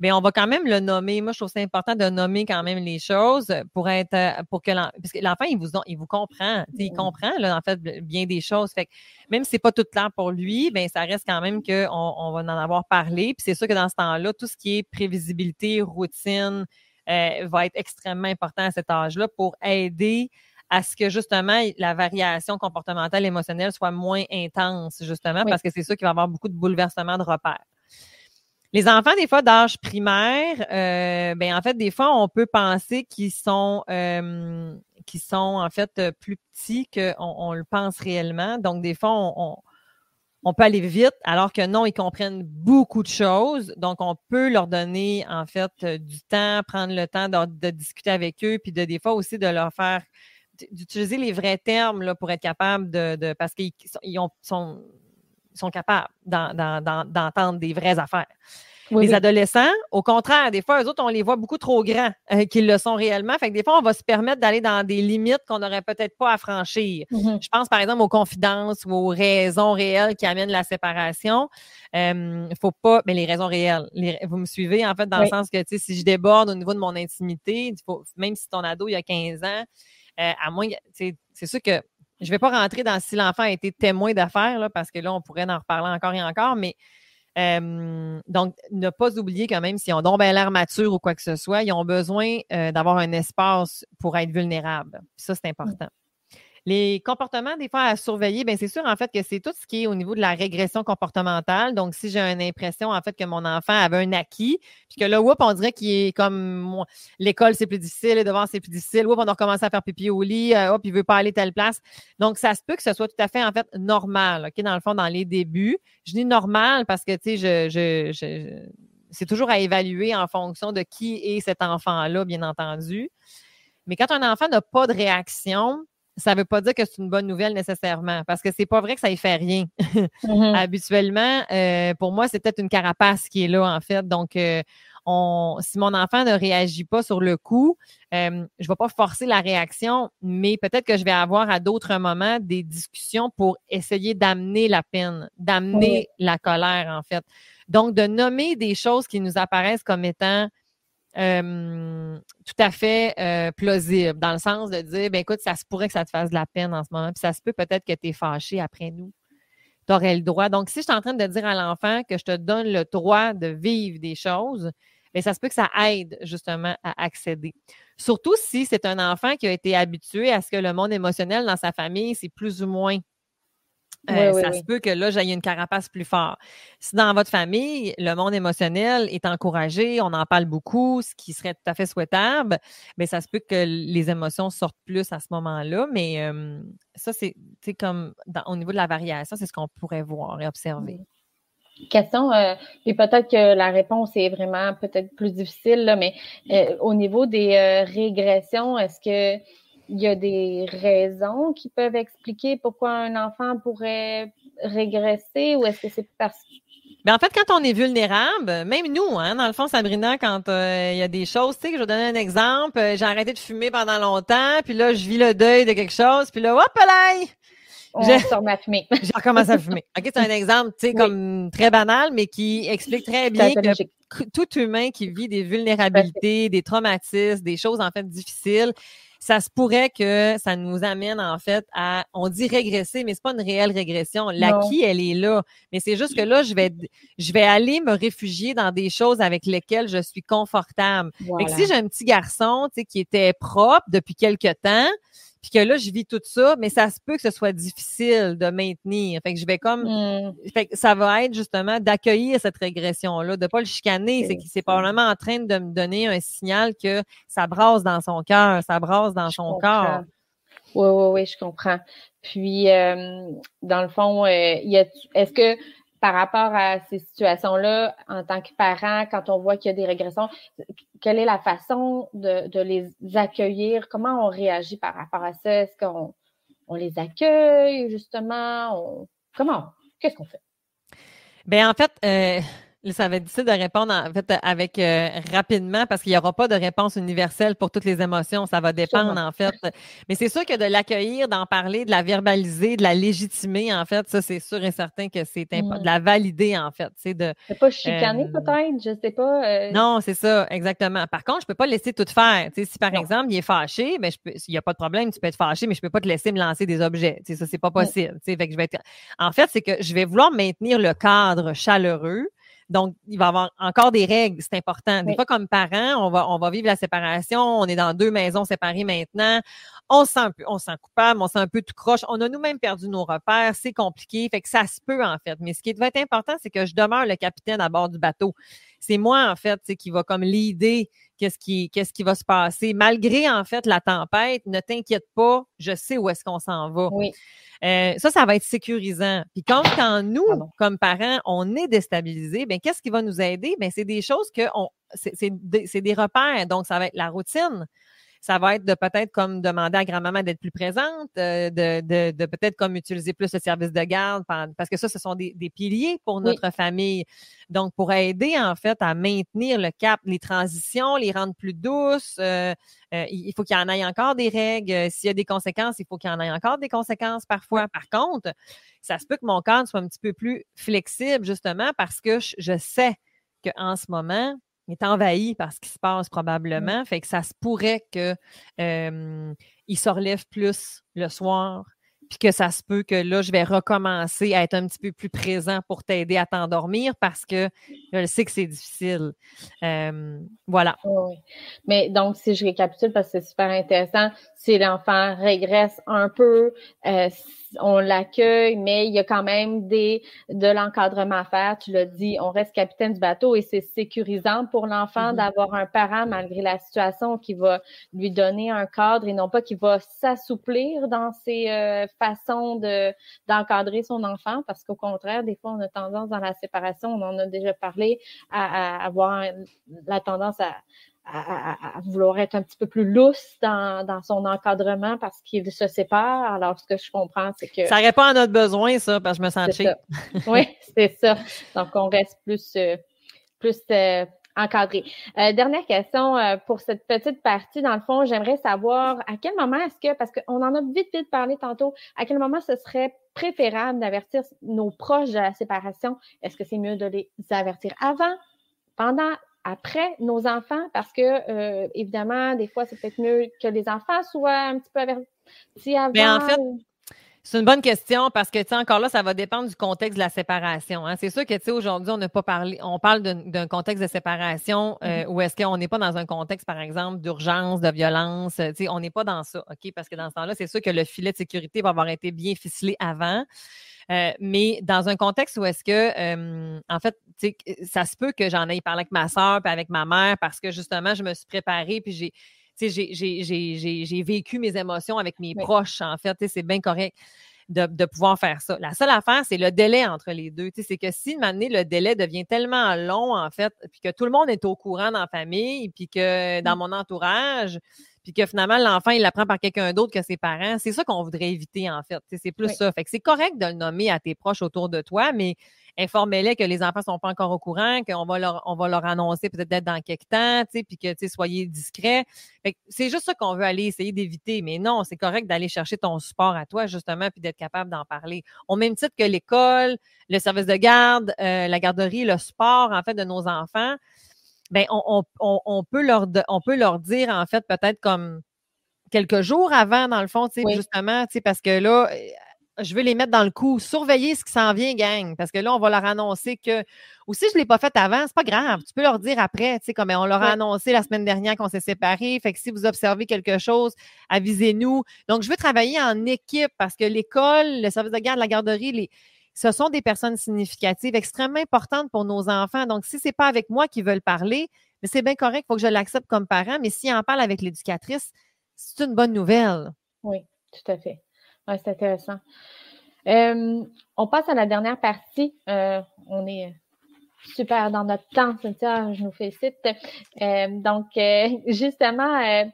mais ben, on va quand même le nommer. Moi, je trouve ça important de nommer quand même les choses pour être, euh, pour que l'enfant, il vous, il vous comprend. Il comprend, là, en fait, bien des choses. Fait que même si c'est pas tout clair pour lui, ben ça reste quand même qu'on on va en avoir parlé. Puis c'est sûr que dans ce temps-là, tout ce qui est prévisibilité, routine, euh, va être extrêmement important à cet âge-là pour aider à ce que justement la variation comportementale émotionnelle soit moins intense, justement, parce que c'est sûr qu'il va y avoir beaucoup de bouleversements de repères. Les enfants, des fois, d'âge primaire, euh, ben en fait, des fois, on peut penser qu'ils sont euh, sont en fait plus petits qu'on on le pense réellement. Donc, des fois, on, on peut aller vite, alors que non, ils comprennent beaucoup de choses. Donc, on peut leur donner, en fait, euh, du temps, prendre le temps de, discuter avec eux, puis de des fois aussi de leur faire, d'utiliser les vrais termes là, pour être capable de, parce qu'ils sont, sont capables d'entendre des vraies affaires les adolescents, au contraire, des fois, eux autres, on les voit beaucoup trop grands euh, qu'ils le sont réellement. Fait que des fois, on va se permettre d'aller dans des limites qu'on n'aurait peut-être pas à franchir. Mm-hmm. Je pense, par exemple, aux confidences ou aux raisons réelles qui amènent la séparation. Il euh, faut pas, mais les raisons réelles. vous me suivez, en fait, dans le sens que, tu sais, si je déborde au niveau de mon intimité, même si ton ado, il y a 15 ans, euh, à moins, c'est sûr que je vais pas rentrer dans si l'enfant a été témoin d'affaires, parce que là, on pourrait en reparler encore et encore, mais donc, ne pas oublier quand même, s'ils ont donc l'air mature ou quoi que ce soit, ils ont besoin euh, d'avoir un espace pour être vulnérables. Ça, c'est mmh. important. Les comportements, des fois, à surveiller, bien, c'est sûr, en fait, que c'est tout ce qui est au niveau de la régression comportementale. Donc, si j'ai une impression, en fait, que mon enfant avait un acquis, puis que là, whoop, on dirait qu'il est comme l'école, c'est plus difficile, les devoirs, c'est plus difficile, whoop, on a recommencé à faire pipi au lit, euh, hop, il veut pas aller telle place. Donc, ça se peut que ce soit tout à fait, en fait, normal, OK, dans le fond, dans les débuts. Je dis normal parce que, tu sais, je, je, je c'est toujours à évaluer en fonction de qui est cet enfant-là, bien entendu. Mais quand un enfant n'a pas de réaction, ça ne veut pas dire que c'est une bonne nouvelle nécessairement, parce que c'est pas vrai que ça y fait rien. Mm-hmm. Habituellement, euh, pour moi, c'est peut-être une carapace qui est là, en fait. Donc, euh, on, si mon enfant ne réagit pas sur le coup, euh, je ne vais pas forcer la réaction, mais peut-être que je vais avoir à d'autres moments des discussions pour essayer d'amener la peine, d'amener la colère, en fait. Donc, de nommer des choses qui nous apparaissent comme étant euh, tout à fait euh, plausible, dans le sens de dire, ben écoute, ça se pourrait que ça te fasse de la peine en ce moment, puis ça se peut peut-être que tu es fâché après nous. Tu aurais le droit. Donc, si je suis en train de dire à l'enfant que je te donne le droit de vivre des choses, bien, ça se peut que ça aide justement à accéder. Surtout si c'est un enfant qui a été habitué à ce que le monde émotionnel dans sa famille, c'est plus ou moins euh, ça se peut que là, j'ai une carapace plus forte. Si dans votre famille, le monde émotionnel est encouragé, on en parle beaucoup, ce qui serait tout à fait souhaitable, mais ça se peut que les émotions sortent plus à ce moment-là. Mais ça, c'est comme au niveau de la variation, c'est ce qu'on pourrait voir et observer. Question, euh, et peut-être que la réponse est vraiment peut-être plus difficile, là, mais euh, au niveau des régressions, est-ce que il y a des raisons qui peuvent expliquer pourquoi un enfant pourrait régresser ou est-ce que c'est parce que ben en fait, quand on est vulnérable, même nous, hein, dans le fond, Sabrina, quand euh, il y a des choses, tu sais, je vais donner un exemple, euh, j'ai arrêté de fumer pendant longtemps, puis là, je vis le deuil de quelque chose, puis là, hop là! On j'ai fumer. j'ai recommencé à fumer. OK, c'est un exemple, tu sais, comme très banal, mais qui explique très bien que tout humain qui vit des vulnérabilités, des traumatismes, des choses en fait difficiles, ça se pourrait que ça nous amène en fait à, on dit régresser, mais c'est pas une réelle régression. L'acquis, elle est là, mais c'est juste que là, je vais, je vais aller me réfugier dans des choses avec lesquelles je suis confortable. si j'ai un petit garçon, tu sais, qui était propre depuis quelque temps, puis que là, je vis tout ça, mais ça se peut que ce soit difficile de maintenir. Fait que je vais comme, mmh. fait que ça va être justement d'accueillir cette régression-là, de pas le chicaner. C'est qu'il c'est probablement en train de me donner un signal que ça brasse dans son cœur, ça brasse dans son corps. Oui, oui, oui, je comprends. Puis, euh, dans le fond, euh, est-ce que par rapport à ces situations-là, en tant que parent, quand on voit qu'il y a des régressions, quelle est la façon de, les accueillir? Comment on réagit par rapport à ça? Est-ce qu'on on les accueille, justement? comment? Qu'est-ce qu'on fait? Bien, en fait, euh, ça va être difficile de répondre en fait avec euh, rapidement parce qu'il n'y aura pas de réponse universelle pour toutes les émotions. Ça va dépendre en fait. Mais c'est sûr que de l'accueillir, d'en parler, de la verbaliser, de la légitimer en fait, ça c'est sûr et certain que c'est important. De la valider en fait. C'est de. C'est pas chicaner euh, peut-être, je sais pas. Euh. Non, c'est ça exactement. Par contre, je peux pas laisser tout faire. si par exemple il est fâché, ben je peux, il n'y a pas de problème, tu peux être fâché, mais je peux pas te laisser me lancer des objets. sais, ça c'est pas possible. Fait que je vais être... En fait, c'est que je vais vouloir maintenir le cadre chaleureux donc, il va y avoir encore des règles, c'est important. Des fois, comme parents, on va, on va vivre la séparation, on est dans deux maisons séparées maintenant, on se sent, on se sent coupable, on se sent un peu tout croche, on a nous-mêmes perdu nos repères, c'est compliqué, fait que ça se peut en fait. Mais ce qui va être important, c'est que je demeure le capitaine à bord du bateau. C'est moi, en fait, qui va comme l'idée qu'est-ce qui, qu'est-ce qui va se passer. Malgré, en fait, la tempête, ne t'inquiète pas, je sais où est-ce qu'on s'en va. Oui. Euh, ça, ça va être sécurisant. Puis quand, quand nous, comme parents, on est déstabilisés, ben qu'est-ce qui va nous aider? Ben c'est des choses que on, c'est des repères. Donc, ça va être la routine ça va être de peut-être comme demander à grand-maman d'être plus présente, euh, de, de, de peut-être comme utiliser plus le service de garde, parce que ça, ce sont des, des piliers pour notre famille. Donc, pour aider en fait à maintenir le cap, les transitions, les rendre plus douces, euh, euh, il faut qu'il y en ait encore des règles. S'il y a des conséquences, il faut qu'il y en ait encore des conséquences parfois. Par contre, ça se peut que mon cadre soit un petit peu plus flexible justement parce que je, je sais qu'en ce moment, est envahi par ce qui se passe probablement. Fait que ça se pourrait qu'il se relève plus le soir, puis que ça se peut que là, je vais recommencer à être un petit peu plus présent pour t'aider à t'endormir parce que je sais que c'est difficile. voilà. Oui. Mais donc, si je récapitule, parce que c'est super intéressant, si l'enfant régresse un peu, euh, on l'accueille, mais il y a quand même des de l'encadrement à faire. Tu l'as dit, on reste capitaine du bateau et c'est sécurisant pour l'enfant mm-hmm. d'avoir un parent malgré la situation qui va lui donner un cadre et non pas qui va s'assouplir dans ses euh, façons de d'encadrer son enfant parce qu'au contraire, des fois, on a tendance dans la séparation, on en a déjà parlé, à avoir la tendance à à, vouloir être un petit peu plus lousse dans, dans son encadrement parce qu'il se sépare. Alors, ce que je comprends, c'est que... Ça répond à notre besoin, ça, parce que je me sens cheap. oui, c'est ça. Donc, on reste plus, euh, plus euh, encadré. Euh, dernière question euh, pour cette petite partie. Dans le fond, j'aimerais savoir à quel moment est-ce que, parce qu'on en a vite, vite parlé tantôt, à quel moment ce serait préférable d'avertir nos proches de la séparation? Est-ce que c'est mieux de les avertir avant, pendant, après nos enfants? Parce que, euh, évidemment, des fois, c'est peut-être mieux que les enfants soient un petit peu avertis avant. Mais en fait, c'est une bonne question parce que, tu sais, encore là, ça va dépendre du contexte de la séparation. Hein. C'est sûr que, tu sais, aujourd'hui, on n'a pas parlé, on parle d'un contexte de séparation euh, mm-hmm. où est-ce qu'on n'est pas dans un contexte, par exemple, d'urgence, de violence. Tu sais, on n'est pas dans ça, OK? Parce que dans ce temps-là, c'est sûr que le filet de sécurité va avoir été bien ficelé avant. Euh, mais dans un contexte où est-ce que, euh, en fait, ça se peut que j'en aille parlé avec ma soeur puis avec ma mère parce que justement, je me suis préparée puis j'ai j'ai vécu mes émotions avec mes proches, en fait. C'est bien correct. De, pouvoir faire ça. La seule affaire, c'est le délai entre les deux. C'est que si, maintenant, le délai devient tellement long, en fait, puis que tout le monde est au courant dans la famille, puis que dans mmh. mon entourage, puis que finalement, l'enfant, il l'apprend par quelqu'un d'autre que ses parents, c'est ça qu'on voudrait éviter, en fait. C'est plus ça. Fait que c'est correct de le nommer à tes proches autour de toi, mais informez-les que les enfants ne sont pas encore au courant, qu'on va leur, on va leur annoncer peut-être dans quelques temps, puis que, soyez discrets. C'est juste ça qu'on veut aller essayer d'éviter. Mais non, c'est correct d'aller chercher ton support à toi, justement, puis d'être capable d'en parler. Au même titre que l'école, le service de garde, euh, la garderie, le sport, en fait, de nos enfants, ben, on, on, on, peut leur, on peut leur dire, en fait, peut-être comme quelques jours avant, dans le fond, tu sais, justement, tu sais, parce que là, je veux les mettre dans le coup. Surveiller ce qui s'en vient, gang. Parce que là, on va leur annoncer que. Ou si je ne l'ai pas fait avant, c'est pas grave. Tu peux leur dire après, tu sais, comme on leur a annoncé la semaine dernière qu'on s'est séparés. Fait que si vous observez quelque chose, avisez-nous. Donc, je veux travailler en équipe parce que l'école, le service de garde, la garderie, les, ce sont des personnes significatives, extrêmement importantes pour nos enfants. Donc, si ce n'est pas avec moi qu'ils veulent parler, mais c'est bien correct, il faut que je l'accepte comme parent. Mais s'ils en parlent avec l'éducatrice, c'est une bonne nouvelle. Oui, tout à fait c'est intéressant. Euh, on passe à la dernière partie. Euh, on est super dans notre temps, Cynthia, je nous félicite. Euh, donc, justement,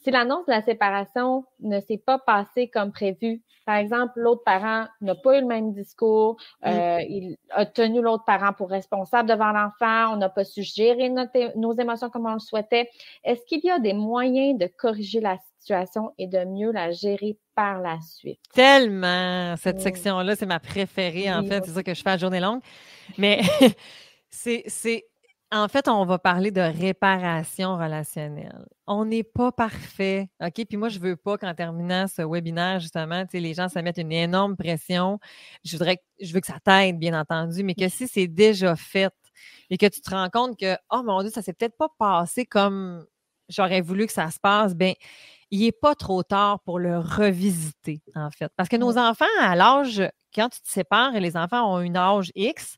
si l'annonce de la séparation ne s'est pas passée comme prévu, par exemple, l'autre parent n'a pas eu le même discours, mm. il a tenu l'autre parent pour responsable devant l'enfant, on n'a pas su gérer nos émotions comme on le souhaitait, est-ce qu'il y a des moyens de corriger la situation et de mieux la gérer par la suite. Tellement! Cette section-là, c'est ma préférée, en fait. C'est ça que je fais à journée longue. Mais c'est, En fait, on va parler de réparation relationnelle. On n'est pas parfait, OK? Puis moi, je veux pas qu'en terminant ce webinaire, justement, les gens se mettent une énorme pression. Je voudrais, je veux que ça t'aide, bien entendu, mais que si c'est déjà fait et que tu te rends compte que, oh mon Dieu, ça s'est peut-être pas passé comme j'aurais voulu que ça se passe, bien, il n'est pas trop tard pour le revisiter, en fait. Parce que nos enfants, à l'âge, quand tu te sépares, les enfants ont un âge X,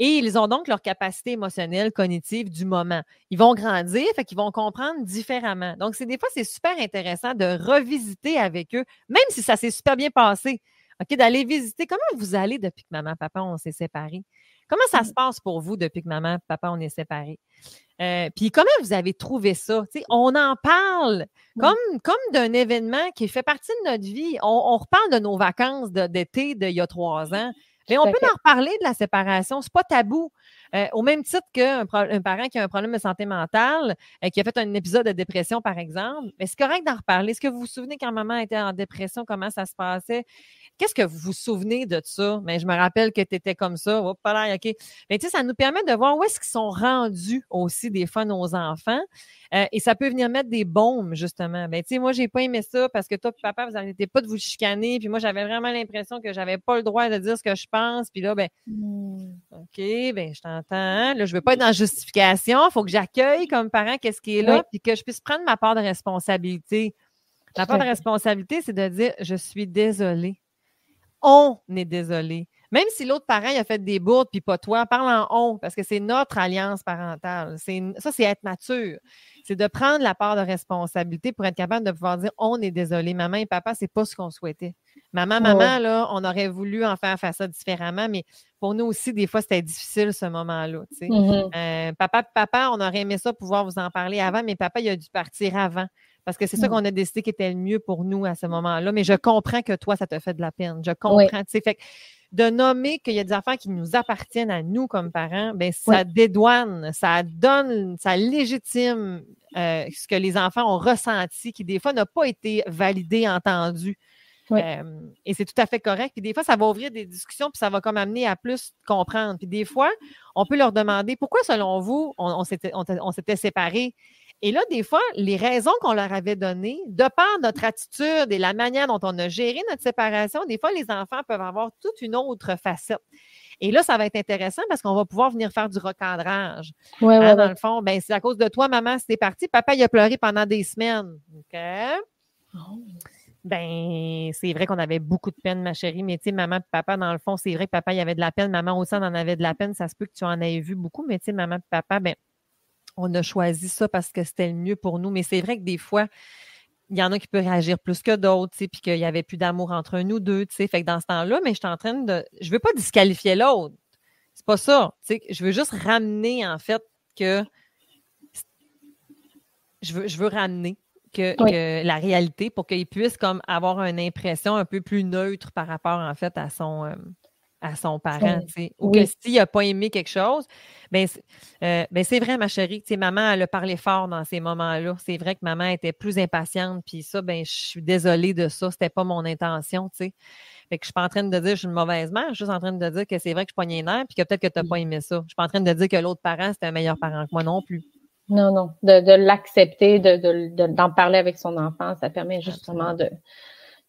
et ils ont donc leur capacité émotionnelle, cognitive du moment. Ils vont grandir, fait qu'ils vont comprendre différemment. Donc, c'est des fois, c'est super intéressant de revisiter avec eux, même si ça s'est super bien passé. OK, d'aller visiter comment vous allez depuis que maman, papa, on s'est séparés? Comment ça se mmh. passe pour vous depuis que maman, papa, on est séparés? Euh, puis comment vous avez trouvé ça? on en parle comme, comme d'un événement qui fait partie de notre vie. On, reparle de nos vacances d'été d'il y a trois ans. Mais on peut en reparler de la séparation. C'est pas tabou. Euh, au même titre qu'un un parent qui a un problème de santé mentale, euh, qui a fait un épisode de dépression, par exemple, mais c'est correct d'en reparler. Est-ce que vous vous souvenez quand maman était en dépression, comment ça se passait? Qu'est-ce que vous vous souvenez de ça? Mais je me rappelle que tu étais comme ça. OK. Mais tu sais, ça nous permet de voir où est-ce qu'ils sont rendus aussi, des fois, nos enfants. Euh, et ça peut venir mettre des bombes, justement. Ben, tu sais, moi, j'ai pas aimé ça parce que toi et papa, vous n'arrêtez pas de vous chicaner. Puis moi, j'avais vraiment l'impression que j'avais pas le droit de dire ce que je pense. Puis là, ben, mmh. OK, ben, je t'entends. Là, je veux pas être dans la justification. Il faut que j'accueille comme parent qu'est-ce qui est là, puis que je puisse prendre ma part de responsabilité. Ma part de responsabilité, c'est de dire, je suis désolée on est désolé. Même si l'autre parent a fait des bourdes puis pas toi, parle en on parce que c'est notre alliance parentale. ça, c'est être mature. C'est de prendre la part de responsabilité pour être capable de pouvoir dire on est désolé. Maman et papa, c'est pas ce qu'on souhaitait. Maman, maman, là, on aurait voulu en faire, faire ça différemment, mais pour nous aussi, des fois, c'était difficile ce moment-là. Mm-hmm. Euh, papa, papa, on aurait aimé ça pouvoir vous en parler avant, mais papa, il a dû partir avant. Parce que c'est ça mmh. qu'on a décidé qui était le mieux pour nous à ce moment-là. Mais je comprends que toi, ça te fait de la peine. Je comprends. Fait de nommer qu'il y a des enfants qui nous appartiennent à nous comme parents, ben ça dédouane, ça donne, ça légitime euh, ce que les enfants ont ressenti, qui des fois n'a pas été validé, entendu. Euh, et c'est tout à fait correct. Puis des fois, ça va ouvrir des discussions, puis ça va comme amener à plus comprendre. Puis des fois, on peut leur demander pourquoi, selon vous, on, on s'était séparés? Et là, des fois, les raisons qu'on leur avait données, de par notre attitude et la manière dont on a géré notre séparation, des fois, les enfants peuvent avoir toute une autre facette. Et là, ça va être intéressant parce qu'on va pouvoir venir faire du recadrage. Oui, hein, dans le fond, ben, c'est à cause de toi, maman, c'était parti. Papa, il a pleuré pendant des semaines. OK? Oh. Ben, c'est vrai qu'on avait beaucoup de peine, ma chérie, mais tu sais, maman et papa, dans le fond, c'est vrai que papa, il y avait de la peine, maman aussi, on en avait de la peine. Ça se peut que tu en aies vu beaucoup, mais tu sais, maman et papa, ben, on a choisi ça parce que c'était le mieux pour nous. Mais c'est vrai que des fois, il y en a qui peuvent réagir plus que d'autres, puis qu'il n'y avait plus d'amour entre nous deux, tu sais. Fait que dans ce temps-là, mais je suis en train de. Je veux pas disqualifier l'autre. C'est pas ça. Je veux juste ramener, en fait, que. Je veux, je veux ramener que, la réalité pour qu'il puisse comme avoir une impression un peu plus neutre par rapport, en fait, à son. Euh, à son parent, ou que s'il n'a pas aimé quelque chose, ben, euh, ben c'est vrai, ma chérie, maman, elle a parlé fort dans ces moments-là. C'est vrai que maman était plus impatiente, puis ça, ben, je suis désolée de ça, c'était pas mon intention, tu sais. Fait que je suis pas en train de dire que je suis une mauvaise mère, je suis juste en train de dire que c'est vrai que je suis pognée nerf, puis que peut-être que tu n'as pas aimé ça. Je suis pas en train de dire que l'autre parent, c'était un meilleur parent que moi non plus. Non, non. De, l'accepter, de, d'en parler avec son enfant, ça permet justement de,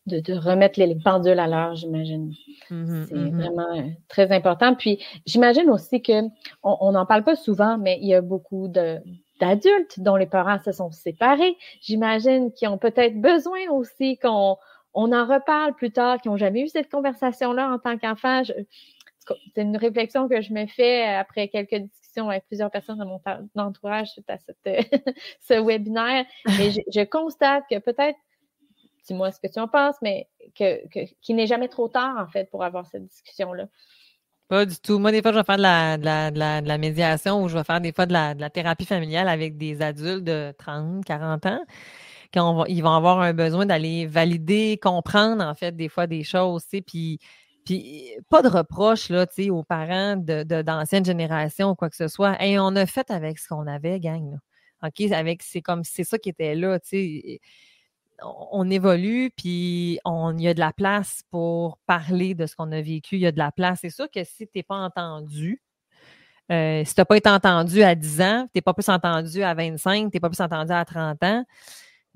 de, remettre les, pendules à l'heure, j'imagine. Mm-hmm, c'est mm-hmm. vraiment euh, très important. Puis j'imagine aussi que on n'en parle pas souvent, mais il y a beaucoup de d'adultes dont les parents se sont séparés. J'imagine qu'ils ont peut-être besoin aussi qu'on on en reparle plus tard, qui n'ont jamais eu cette conversation-là en tant qu'enfant. C'est une réflexion que je me fais après quelques discussions avec plusieurs personnes de mon entourage suite à cette, ce webinaire. Et je, je constate que peut-être dis-moi ce que tu en penses, mais que, qu'il n'est jamais trop tard, en fait, pour avoir cette discussion-là. Pas du tout. Moi, des fois, je vais faire de la, de la, médiation ou je vais faire des fois de la, thérapie familiale avec des adultes de 30, 40 ans. Ils vont avoir un besoin d'aller valider, comprendre, en fait, des fois des choses, tu puis, puis pas de reproche, là, tu aux parents de, d'anciennes générations ou quoi que ce soit. Et on a fait avec ce qu'on avait, gang, OK? Avec, c'est comme, c'est ça qui était là, tu sais on évolue, puis on, y a de la place pour parler de ce qu'on a vécu. Il y a de la place. C'est sûr que si tu n'es pas entendu, euh, si tu n'as pas été entendu à 10 ans, tu n'es pas plus entendu à 25, tu n'es pas plus entendu à 30 ans,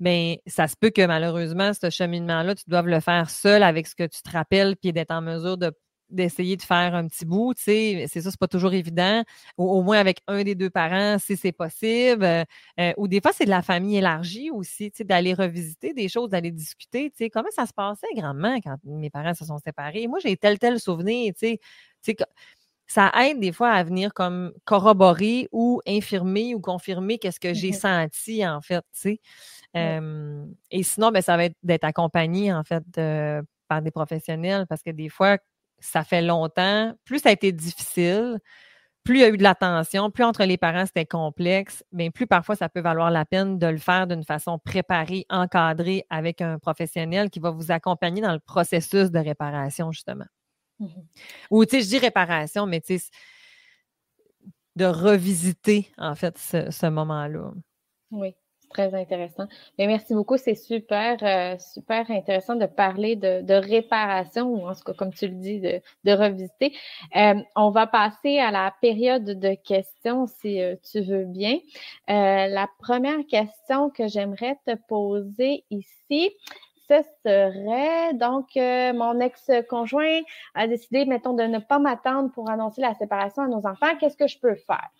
bien, ça se peut que malheureusement, ce cheminement-là, tu doives le faire seul avec ce que tu te rappelles, puis d'être en mesure de d'essayer de faire un petit bout, tu sais, c'est ça, c'est pas toujours évident, ou au moins avec un des deux parents, si c'est possible, euh, euh, ou des fois, c'est de la famille élargie aussi, tu sais, d'aller revisiter des choses, d'aller discuter, tu sais, comment ça se passait grandement quand mes parents se sont séparés? Moi, j'ai tel, tel souvenir, tu sais, ça aide des fois à venir comme corroborer ou infirmer ou confirmer qu'est-ce que j'ai mmh senti, en fait, tu sais. et sinon, ben, ça va être d'être accompagné, en fait, par des professionnels, parce que des fois, ça fait longtemps, plus ça a été difficile, plus il y a eu de l'attention, plus entre les parents c'était complexe, mais plus parfois ça peut valoir la peine de le faire d'une façon préparée, encadrée avec un professionnel qui va vous accompagner dans le processus de réparation, justement. Mmh Ou, tu sais, je dis réparation, mais tu sais, de revisiter, en fait, ce moment-là. Oui. Très intéressant. Mais merci beaucoup. C'est super, euh, super intéressant de parler de, réparation ou en tout cas, comme tu le dis, de, revisiter. Euh, on va passer à la période de questions si euh, tu veux bien. la première question que j'aimerais te poser ici, ce serait donc mon ex-conjoint a décidé, mettons, de ne pas m'attendre pour annoncer la séparation à nos enfants. Qu'est-ce que je peux faire?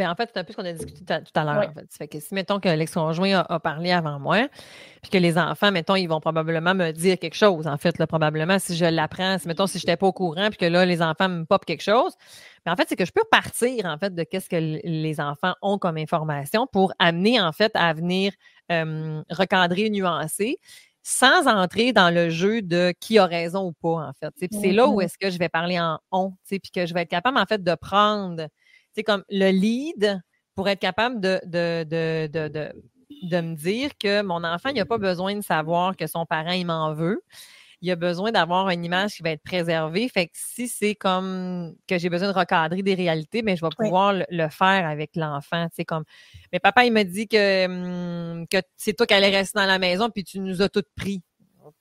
Mais en fait, c'est un peu ce qu'on a discuté tout à l'heure. En fait. que si, mettons, que l'ex-conjoint a, parlé avant moi, puis que les enfants, mettons, ils vont probablement me dire quelque chose, en fait, là, probablement, si je l'apprends, si, mettons, si je n'étais pas au courant, puis que là, les enfants me popent quelque chose. Mais en fait, c'est que je peux partir, en fait, de qu'est-ce que les enfants ont comme information pour amener, en fait, à venir recadrer, nuancer sans entrer dans le jeu de qui a raison ou pas, en fait. C'est là où mm-hmm. est-ce que je vais parler en on, puis que je vais être capable, en fait, de prendre comme le lead pour être capable de, de, de, de, de me dire que mon enfant, il n'a pas besoin de savoir que son parent, il m'en veut. il a besoin d'avoir une image qui va être préservée. Fait que si c'est comme que j'ai besoin de recadrer des réalités, mais ben, je vais pouvoir le, faire avec l'enfant. C'est comme, mais papa, il me dit que, hum, que c'est toi qui allais rester dans la maison, puis tu nous as toutes pris.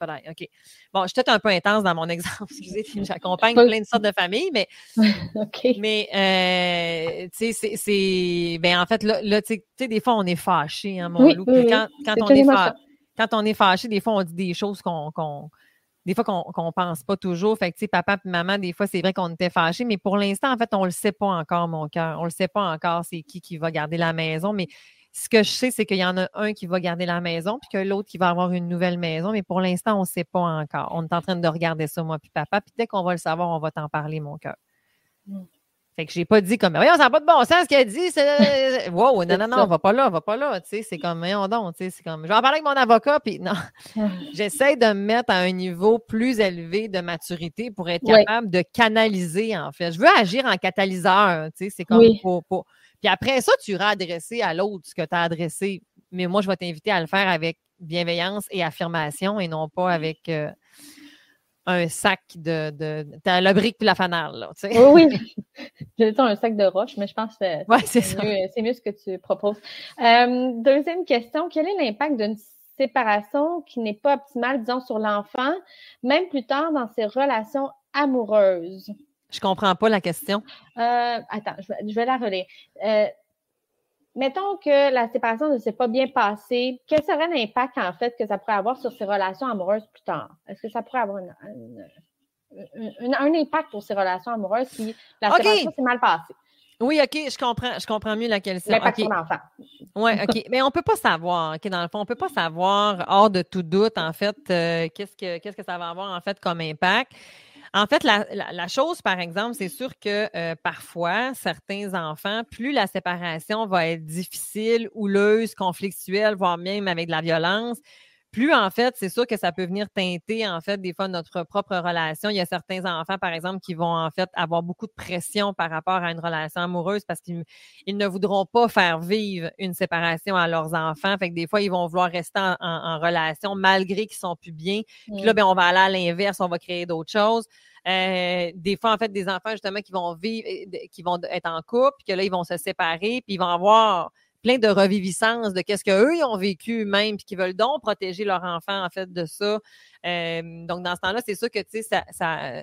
OK. Bon, je suis peut-être un peu intense dans mon exemple. Excusez, j'accompagne plein de sortes de familles, mais, mais euh, tu sais, c'est, ben en fait, là, tu sais, des fois, on est fâché, hein, mon loup. quand, quand on est fâché, quand on est fâché, des fois, on dit des choses qu'on, des fois qu'on ne pense pas toujours. Fait que, tu sais, papa et maman, des fois, c'est vrai qu'on était fâchés, mais pour l'instant, en fait, on ne le sait pas encore, mon cœur. On ne le sait pas encore, c'est qui qui va garder la maison, mais ce que je sais, c'est qu'il y en a un qui va garder la maison, puis que l'autre qui va avoir une nouvelle maison. Mais pour l'instant, on ne sait pas encore. On est en train de regarder ça, moi puis papa. Puis dès qu'on va le savoir, on va t'en parler, mon cœur. Mm. Fait que j'ai pas dit comme, voyons, ça n'a pas de bon sens ce qu'elle dit. C'est... Wow, non, non, non, on va pas là, on va pas là. Tu sais, c'est comme, voyons donc, tu sais, c'est comme, je vais en parler avec mon avocat, puis non. J'essaie de me mettre à un niveau plus élevé de maturité pour être capable de canaliser, en fait. Je veux agir en catalyseur, tu sais, c'est comme pour, pour, puis après ça, tu iras adresser à l'autre ce que tu as adressé. Mais moi, je vais t'inviter à le faire avec bienveillance et affirmation et non pas avec euh, un sac de. de as le brique puis la fanale. Là, tu sais. Oui, oui. J'ai dit un sac de roche, mais je pense que c'est mieux, ce que tu proposes. Euh, deuxième question quel est l'impact d'une séparation qui n'est pas optimale, disons, sur l'enfant, même plus tard dans ses relations amoureuses? Je comprends pas la question. Euh, attends, je vais, la relire. Euh, mettons que la séparation ne s'est pas bien passée, quel serait l'impact en fait que ça pourrait avoir sur ses relations amoureuses plus tard? Est-ce que ça pourrait avoir un impact pour ses relations amoureuses si la séparation s'est mal passée? Oui, OK, je comprends, je comprends mieux la question. L'impact sur l'enfant. Oui, OK. Mais on ne peut pas savoir, OK, dans le fond, on ne peut pas savoir, hors de tout doute, en fait, euh, qu'est-ce que qu'est-ce que ça va avoir en fait comme impact. En fait, la, chose, par exemple, c'est sûr que euh, parfois, certains enfants, plus la séparation va être difficile, houleuse, conflictuelle, voire même avec de la violence, plus en fait, c'est sûr que ça peut venir teinter en fait des fois notre propre relation. Il y a certains enfants, par exemple, qui vont en fait avoir beaucoup de pression par rapport à une relation amoureuse parce qu'ils ne voudront pas faire vivre une séparation à leurs enfants. Fait que des fois, ils vont vouloir rester en, relation malgré qu'ils sont plus bien. Puis là, mm. ben, on va aller à l'inverse, on va créer d'autres choses. Euh, des fois, en fait, des enfants justement qui vont vivre, qui vont être en couple, puis que là, ils vont se séparer, puis ils vont avoir plein de reviviscence de qu'est-ce qu'eux ils ont vécu même puis qui veulent donc protéger leur enfant en fait de ça. Euh, donc dans ce temps-là, c'est sûr que tu sais ça, euh,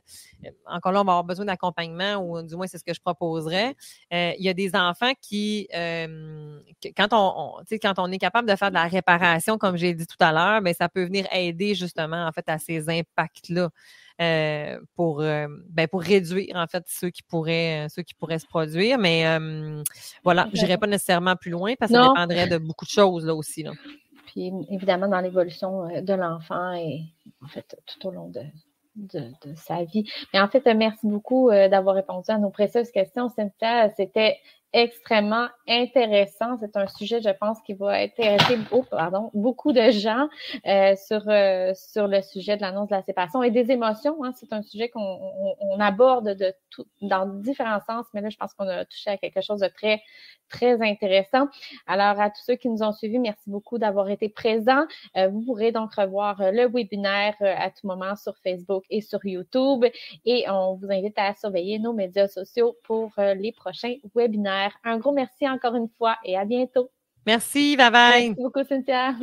encore là on va avoir besoin d'accompagnement ou du moins c'est ce que je proposerais. Euh, il y a des enfants qui quand on, tu sais quand on est capable de faire de la réparation comme j'ai dit tout à l'heure, mais ben, ça peut venir aider justement en fait à ces impacts là. Euh, pour, euh, ben, pour réduire en fait ceux qui pourraient euh, ceux qui pourraient se produire. Mais voilà, je n'irai pas nécessairement plus loin parce que ça dépendrait de beaucoup de choses là aussi. Là. Puis évidemment dans l'évolution de l'enfant et en fait tout au long de, de, sa vie. Mais en fait, merci beaucoup d'avoir répondu à nos précieuses questions, Cynthia. C'était extrêmement intéressant. C'est un sujet, je pense, qui va intéresser pardon, beaucoup de gens euh, sur, euh, sur le sujet de l'annonce de la séparation et des émotions. Hein. C'est un sujet qu'on on, aborde dans différents sens, mais là, je pense qu'on a touché à quelque chose de très, très intéressant. Alors, à tous ceux qui nous ont suivis, merci beaucoup d'avoir été présents. Euh, vous pourrez donc revoir le webinaire à tout moment sur Facebook et sur YouTube et on vous invite à surveiller nos médias sociaux pour les prochains webinaires un gros merci encore une fois et à bientôt. Merci, bye bye. Merci beaucoup, Cynthia.